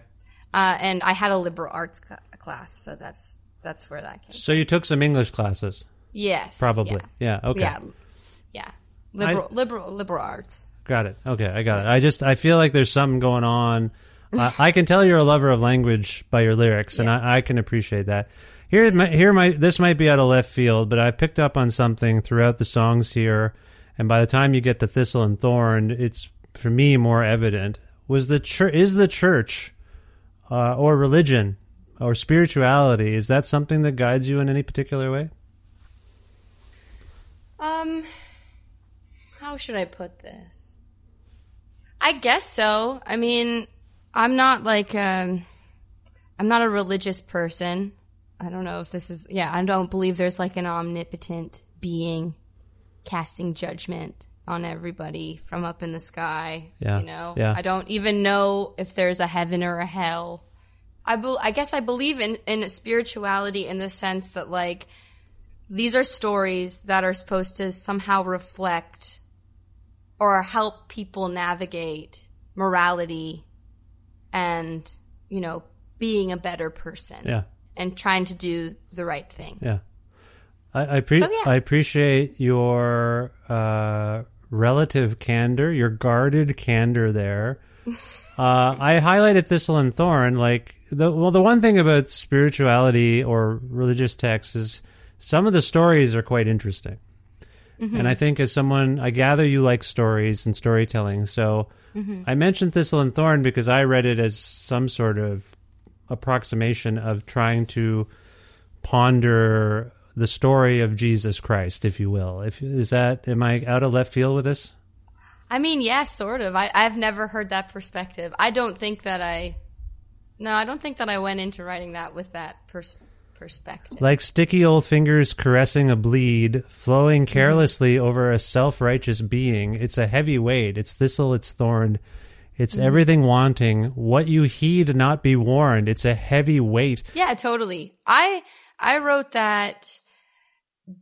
uh, and I had a liberal arts cl- class, so that's that's where that came. So you took some English classes, Yes, probably. Yeah. okay. yeah, yeah. Liberal, liberal, liberal arts. Got it. Okay, I got it. I just I feel like there's something going on. I, I can tell you're a lover of language by your lyrics, and I, I can appreciate that. Here, it might- here, might this might be out of left field, but I picked up on something throughout the songs here, and by the time you get to Thistle and Thorn, it's for me more evident. Was the church is the church uh, or religion or spirituality? Is that something that guides you in any particular way? Um, how should I put this? I guess so. I mean, I'm not like um, I'm not a religious person. I don't know if this is. Yeah, I don't believe there's like an omnipotent being casting judgment on everybody from up in the sky. Yeah, You know, yeah. I don't even know if there's a heaven or a hell. I, bel I guess I believe in, in spirituality in the sense that like these are stories that are supposed to somehow reflect or help people navigate morality and you know being a better person Yeah. and trying to do the right thing Yeah. I I, pre- So, yeah. I appreciate your uh, relative candor, your guarded candor there. uh, I highlighted Thistle and Thorn. Like the well, the one thing about spirituality or religious texts is some of the stories are quite interesting. And I think as someone, I gather you like stories and storytelling. So I mentioned Thistle and Thorn because I read it as some sort of approximation of trying to ponder the story of Jesus Christ, if you will. If is that am I out of left field with this? I mean, yeah, sort of. I, I've never heard that perspective. I don't think that I. No, I don't think that I went into writing that with that pers- perspective. Like sticky old fingers caressing a bleed, flowing carelessly over a self righteous being. It's a heavy weight. It's thistle, it's thorn. It's mm-hmm. everything wanting. What you heed not be warned. It's a heavy weight. Yeah, totally. I I wrote that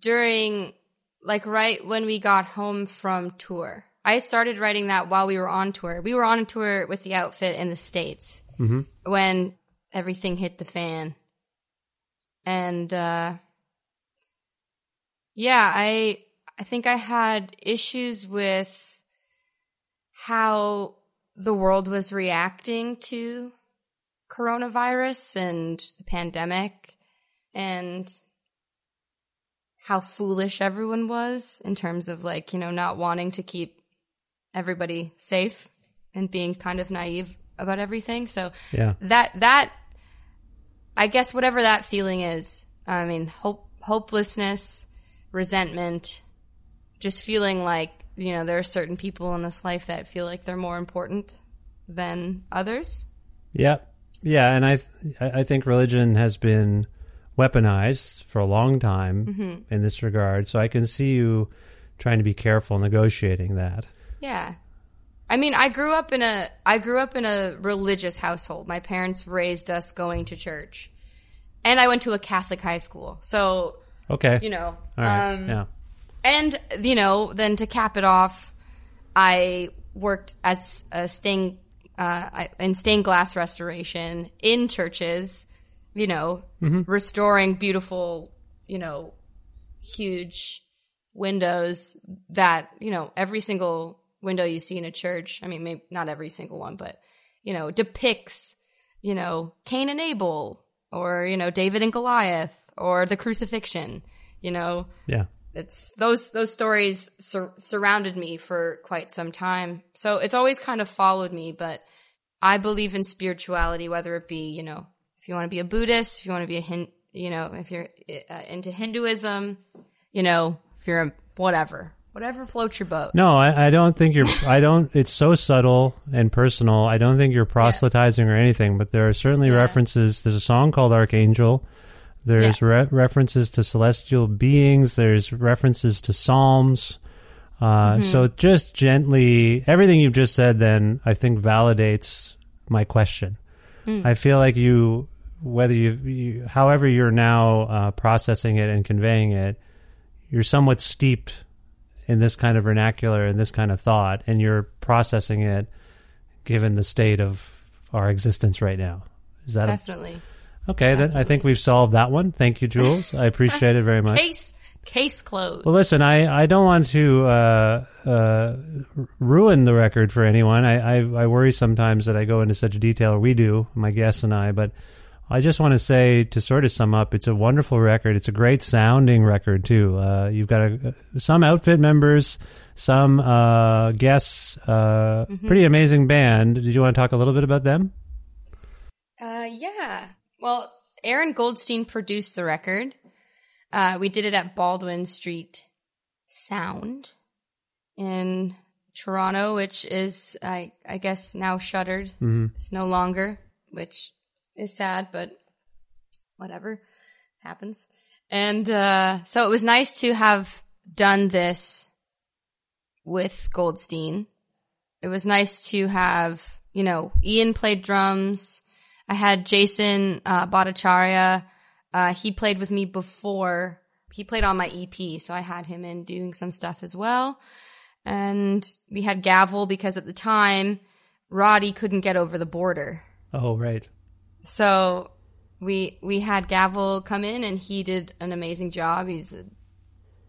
during like right when we got home from tour. I started writing that while we were on tour. We were on a tour with the outfit in the states when everything hit the fan. And uh yeah, I I think I had issues with how the world was reacting to coronavirus and the pandemic and how foolish everyone was in terms of like, you know, not wanting to keep everybody safe and being kind of naive about everything. So Yeah. that that I guess whatever that feeling is, I mean, hope hopelessness, resentment, just feeling like, you know, there are certain people in this life that feel like they're more important than others. Yeah, yeah, and I I think religion has been weaponized for a long time in this regard. So I can see you trying to be careful negotiating that. Yeah. I mean, I grew up in a I grew up in a religious household. My parents raised us going to church. And I went to a Catholic high school. So, Okay, you know, right, um yeah, and you know, then to cap it off, I worked as a stained uh, in stained glass restoration in churches. You know, mm-hmm. restoring beautiful, you know, huge windows that you know every single window you see in a church. I mean, maybe not every single one, but you know, depicts you know Cain and Abel, or you know David and Goliath, or the crucifixion. You know, yeah. it's those those stories sur- surrounded me for quite some time so it's always kind of followed me but i believe in spirituality whether it be you know if you want to be a buddhist if you want to be a hin you know if you're uh, into hinduism you know if you're a whatever whatever floats your boat No, I, I don't think you're. I don't. It's so subtle and personal. I don't think you're proselytizing or anything. But there are certainly Yeah. references. There's a song called Archangel. There's re- references to celestial beings. There's references to psalms. Uh, Mm-hmm. So just gently, everything you've just said, then I think validates my question. Mm. I feel like you, whether you, you however you're now uh, processing it and conveying it, you're somewhat steeped in this kind of vernacular and this kind of thought, and you're processing it given the state of our existence right now. Is that a, definitely okay? Then I think we've solved that one. Thank you, Jules. I appreciate it very much. case case closed Well, listen, I, I don't want to uh, uh, ruin the record for anyone. I, I, I worry sometimes that I go into such detail, or we do, my guests and I, but I just want to say, to sort of sum up, it's a wonderful record. It's a great sounding record, too. Uh, you've got a, some outfit members, some uh, guests, uh, pretty amazing band. Did you want to talk a little bit about them? Uh, yeah. Well, Aaron Goldstein produced the record. Uh, we did it at Baldwin Street Sound in Toronto, which is, I, I guess, now shuttered. It's no longer, which is sad, but whatever happens. And uh, so it was nice to have done this with Goldstein. It was nice to have, you know, Ian played drums. I had Jason uh, Bhattacharya. Uh, he played with me before. He played on my EP, so I had him in doing some stuff as well. And we had Gavel because at the time, Roddy couldn't get over the border. Oh, right. So we we had Gavel come in and he did an amazing job. He's a,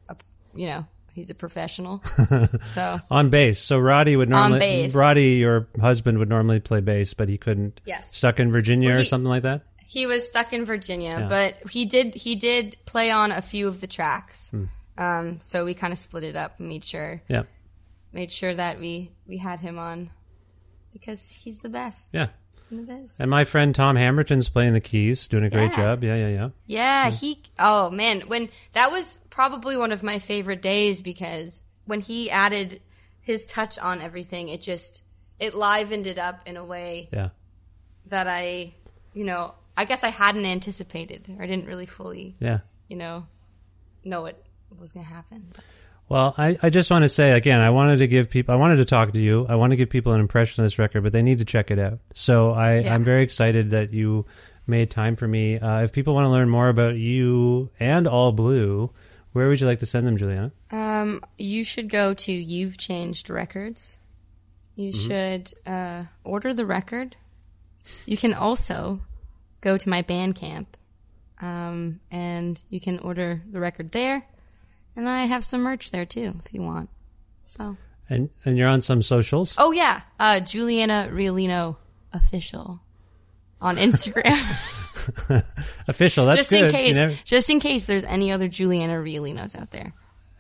a you know he's a professional. so On bass. So Roddy would normally bass. Roddy, your husband, would normally play bass, but he couldn't. Yes. Stuck in Virginia Well, or something like that. He was stuck in Virginia, Yeah. but he did he did play on a few of the tracks. Hmm. Um, so we kind of split it up and made sure Yeah. made sure that we we had him on because he's the best. Yeah. The best. And my friend Tom Hammerton's playing the keys, doing a great Yeah. job. Yeah, yeah, yeah. Yeah, he. Oh man, when that was probably one of my favorite days because when he added his touch on everything, it just it livened it up in a way Yeah. that I, you know, I guess I hadn't anticipated or I didn't really fully, Yeah. you know, know what was going to happen. Well, I, I just want to say again, I wanted to give people, I wanted to talk to you. I want to give people an impression of this record, but they need to check it out. So I, Yeah. I'm very excited that you made time for me. Uh, if people want to learn more about you and All Blue, where would you like to send them, Juliana? Um, you should go to You've Changed Records. You should uh, order the record. You can also go to my Bandcamp, um, and you can order the record there. And I have some merch there too, if you want. So, And and you're on some socials. oh yeah, uh, Juliana Riolino official on Instagram. Official. That's just in case, never- just in case there's any other Juliana Riolinos out there.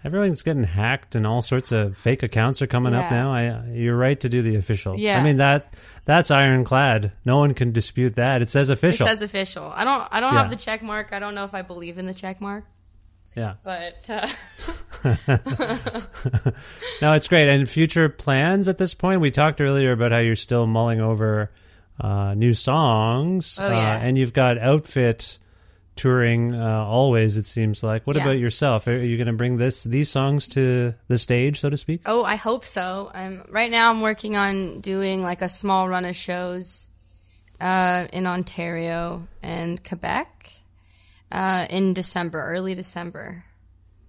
Everyone's getting hacked, and all sorts of fake accounts are coming up now. I, you're right to do the official. Yeah. I mean that that's ironclad. No one can dispute that. It says official. It says official. I don't. I don't Yeah. have the check mark. I don't know if I believe in the check mark, yeah. but uh, No, it's great. And future plans at this point? We talked earlier about how you're still mulling over uh, new songs. Oh, yeah. uh, and you've got outfit touring uh, always, it seems like. What Yeah. about yourself? Are you going to bring this these songs to the stage, so to speak? oh, I hope so. I'm right now. I'm working on doing like a small run of shows uh, in Ontario and Quebec uh, in December, early December,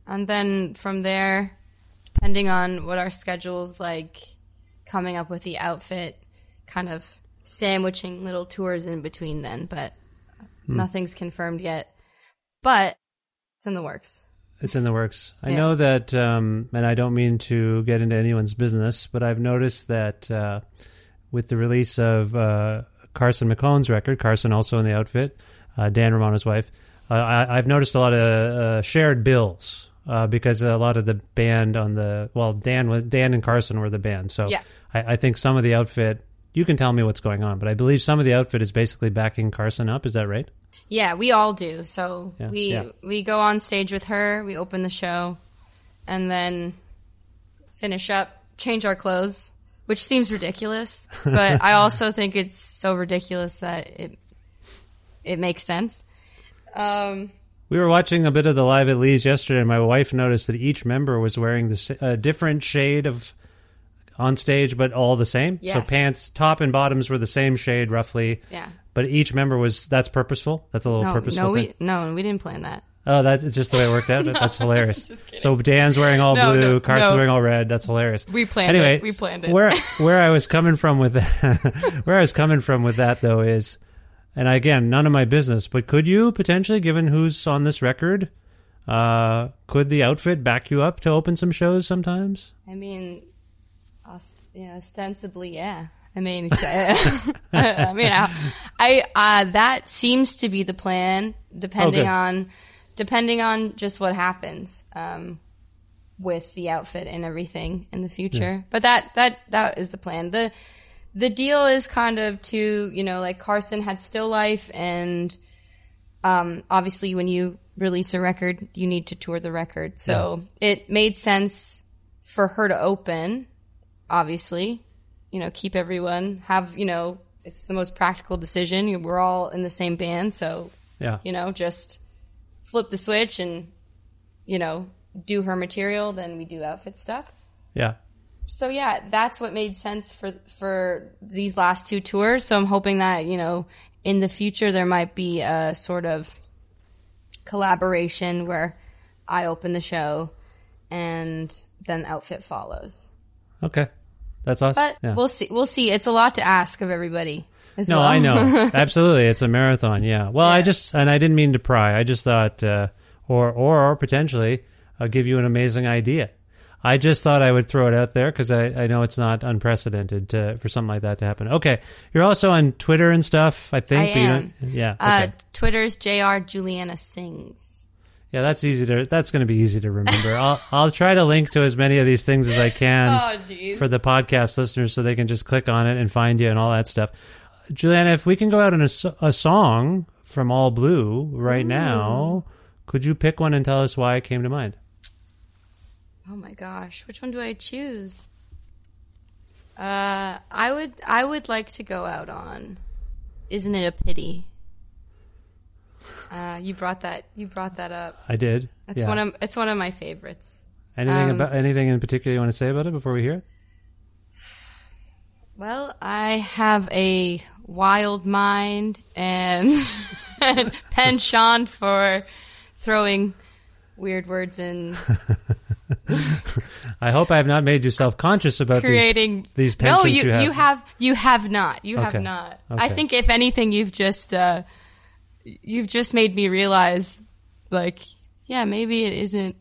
and then from there, depending on what our schedule's like, coming up with the outfit, kind of sandwiching little tours in between then, but nothing's confirmed yet. But it's in the works. It's in the works. I Yeah. know that, um, and I don't mean to get into anyone's business, but I've noticed that uh, with the release of uh, Carson McHone's record, Carson also in the outfit, uh, Dan Romano's wife, uh, I, I've noticed a lot of uh, shared bills uh, because a lot of the band on the well, Dan was Dan and Carson were the band, so Yeah. I, I think some of the outfit. You can tell me what's going on, but I believe some of the outfit is basically backing Carson up. Is that right? Yeah, we all do. So Yeah, we yeah. we go on stage with her, we open the show, and then finish up, change our clothes, which seems ridiculous, but I also think it's so ridiculous that it it makes sense. Um, We were watching a bit of the live at Lee's yesterday, and my wife noticed that each member was wearing a different shade of on stage, but all the same. So pants, top and bottoms were the same shade roughly. Yeah. But each member was that's purposeful. That's a little no, purposeful no, thing. we no, we didn't plan that. Oh, that's just the way it worked out. That's hilarious. So Dan's wearing all No, blue, no, Carson's no. wearing all red. That's hilarious. We planned anyway, it. We planned it. Where where I was coming from with that, where I was coming from with that though is, and again, none of my business. But could you potentially, given who's on this record, uh, could the outfit back you up to open some shows sometimes? I mean, yeah, ostensibly, yeah. I mean, I mean, I, I uh, that seems to be the plan, depending on depending on just what happens um, with the outfit and everything in the future. But that that that is the plan. the The deal is kind of to you know, like Carson had Still Life, and um, obviously when you release a record, you need to tour the record. So it made sense for her to open, obviously, you know, keep everyone, have, you know, it's the most practical decision. We're all in the same band. So, Yeah. you know, just flip the switch and, you know, do her material, then we do outfit stuff. Yeah. So yeah, that's what made sense for for these last two tours. So I'm hoping that, you know, in the future there might be a sort of collaboration where I open the show and then outfit follows. Okay. That's awesome. But yeah. we'll see. We'll see. It's a lot to ask of everybody. No, well. I know. Absolutely. It's a marathon. Yeah. Well, I just, and I didn't mean to pry. I just thought, uh, or, or, or potentially, uh, give you an amazing idea. I just thought I would throw it out there because I, I know it's not unprecedented to, for something like that to happen. Okay, you're also on Twitter and stuff. I think. I am. yeah. Uh, Okay. Twitter's Jr. Juliana sings. Yeah, that's easy to. That's going to be easy to remember. I'll I'll try to link to as many of these things as I can Oh, for the podcast listeners, so they can just click on it and find you and all that stuff. Juliana, if we can go out on a, a song from All Blue right now, could you pick one and tell us why it came to mind? Oh my gosh, which one do I choose? Uh, I would I would like to go out on. Isn't it a pity? Uh, you brought that you brought that up. I did. It's Yeah. one of it's one of my favorites. anything um, about anything in particular you want to say about it before we hear it? Well, I have a wild mind and, and penchant for throwing weird words in I hope I have not made you self conscious about creating these, these no you, you have. you have you have not you have Okay. not i think if anything you've just uh you've just made me realize like yeah maybe it isn't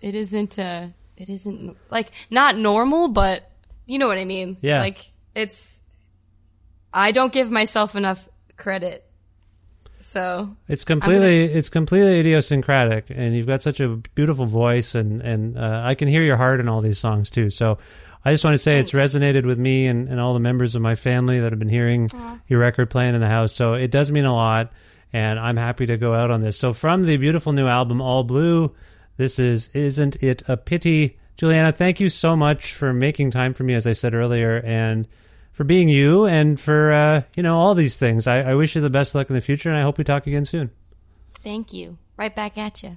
it isn't uh it isn't like not normal but you know what i mean Yeah. like it's i don't give myself enough credit so It's completely it's completely idiosyncratic, and you've got such a beautiful voice, and and uh, I can hear your heart in all these songs too. So I just want to say it's resonated with me and, and all the members of my family that have been hearing your record playing in the house. So it does mean a lot, and I'm happy to go out on this. So from the beautiful new album All Blue, this is Isn't It a Pity? Juliana, thank you so much for making time for me, as I said earlier, and for being you and for uh, you know all these things. I, I wish you the best luck in the future, and I hope we talk again soon. thank you right back at you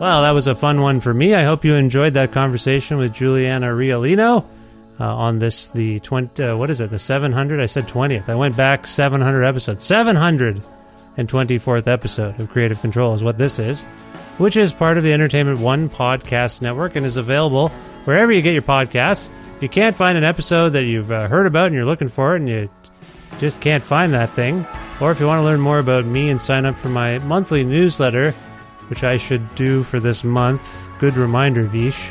Well, that was a fun one for me. I hope you enjoyed that conversation with Juliana Riolino uh, on this, the 20, uh, what is it, the 700? I said 20th. I went back 700 episodes. 724th episode of Creative Control is what this is, which is part of the Entertainment One podcast network and is available wherever you get your podcasts. If you can't find an episode that you've uh, heard about and you're looking for it and you just can't find that thing, or if you want to learn more about me and sign up for my monthly newsletter, which I should do for this month. Good reminder, Vish.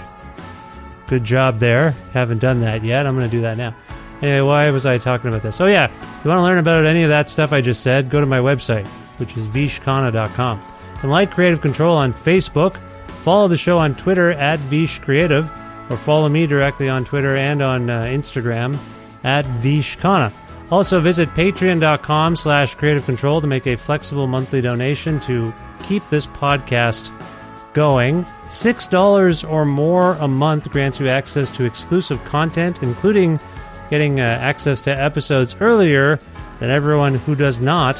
Good job there. Haven't done that yet. I'm going to do that now. Anyway, why was I talking about this? Oh, yeah. If you want to learn about any of that stuff I just said, go to my website, which is vishkhanna.com. And like Creative Control on Facebook, follow the show on Twitter at Vish Creative, or follow me directly on Twitter and on uh, Instagram at Vishkhanna. Also, visit patreon.com slash creative control to make a flexible monthly donation to keep this podcast going. $6 or more a month grants you access to exclusive content, including getting uh, access to episodes earlier than everyone who does not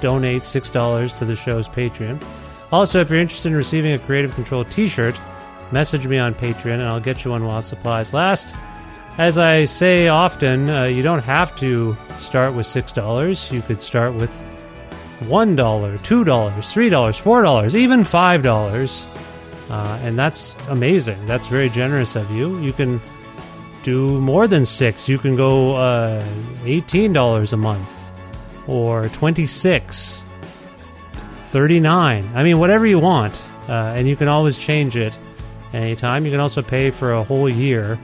donate $6 to the show's Patreon. Also, if you're interested in receiving a Creative Control t shirt, message me on Patreon and I'll get you one while supplies last. As I say often, uh, you don't have to start with $6. You could start with $1, $2, $3, $4, even $5. Uh, and that's amazing. That's very generous of you. You can do more than six. You can go uh, $18 a month or 26 39 I mean, whatever you want. Uh, and you can always change it anytime. You can also pay for a whole year,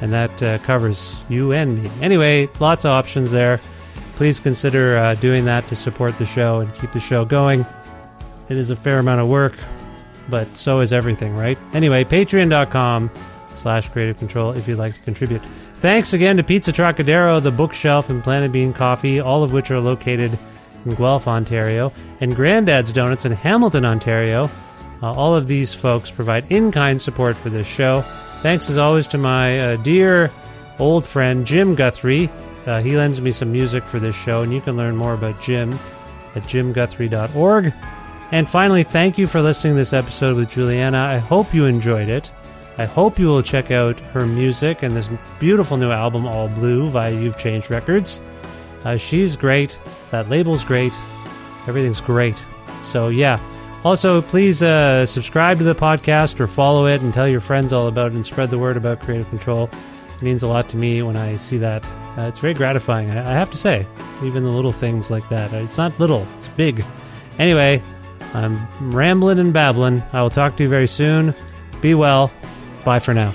and that uh, covers you and me. Anyway, lots of options there. Please consider uh, doing that to support the show and keep the show going. It is a fair amount of work, but so is everything, right? Anyway, patreon.com slash creative control if you'd like to contribute. Thanks again to Pizza Trocadero, The Bookshelf, and Planet Bean Coffee, all of which are located in Guelph, Ontario, and Granddad's Donuts in Hamilton, Ontario. Uh, all of these folks provide in kind support for this show. Thanks as always to my uh, dear old friend Jim Guthrie. Uh, he lends me some music for this show, and you can learn more about Jim at jimguthrie.org. And finally, thank you for listening to this episode with Juliana. I hope you enjoyed it. I hope you will check out her music and this beautiful new album, All Blue, via You've Changed Records. Uh, she's great. That label's great. Everything's great. So, yeah. Also, please uh, subscribe to the podcast or follow it and tell your friends all about it and spread the word about Creative Control. It means a lot to me when I see that. Uh, it's very gratifying, I, I have to say. Even the little things like that. It's not little, it's big. Anyway, I'm rambling and babbling. I will talk to you very soon. Be well. Bye for now.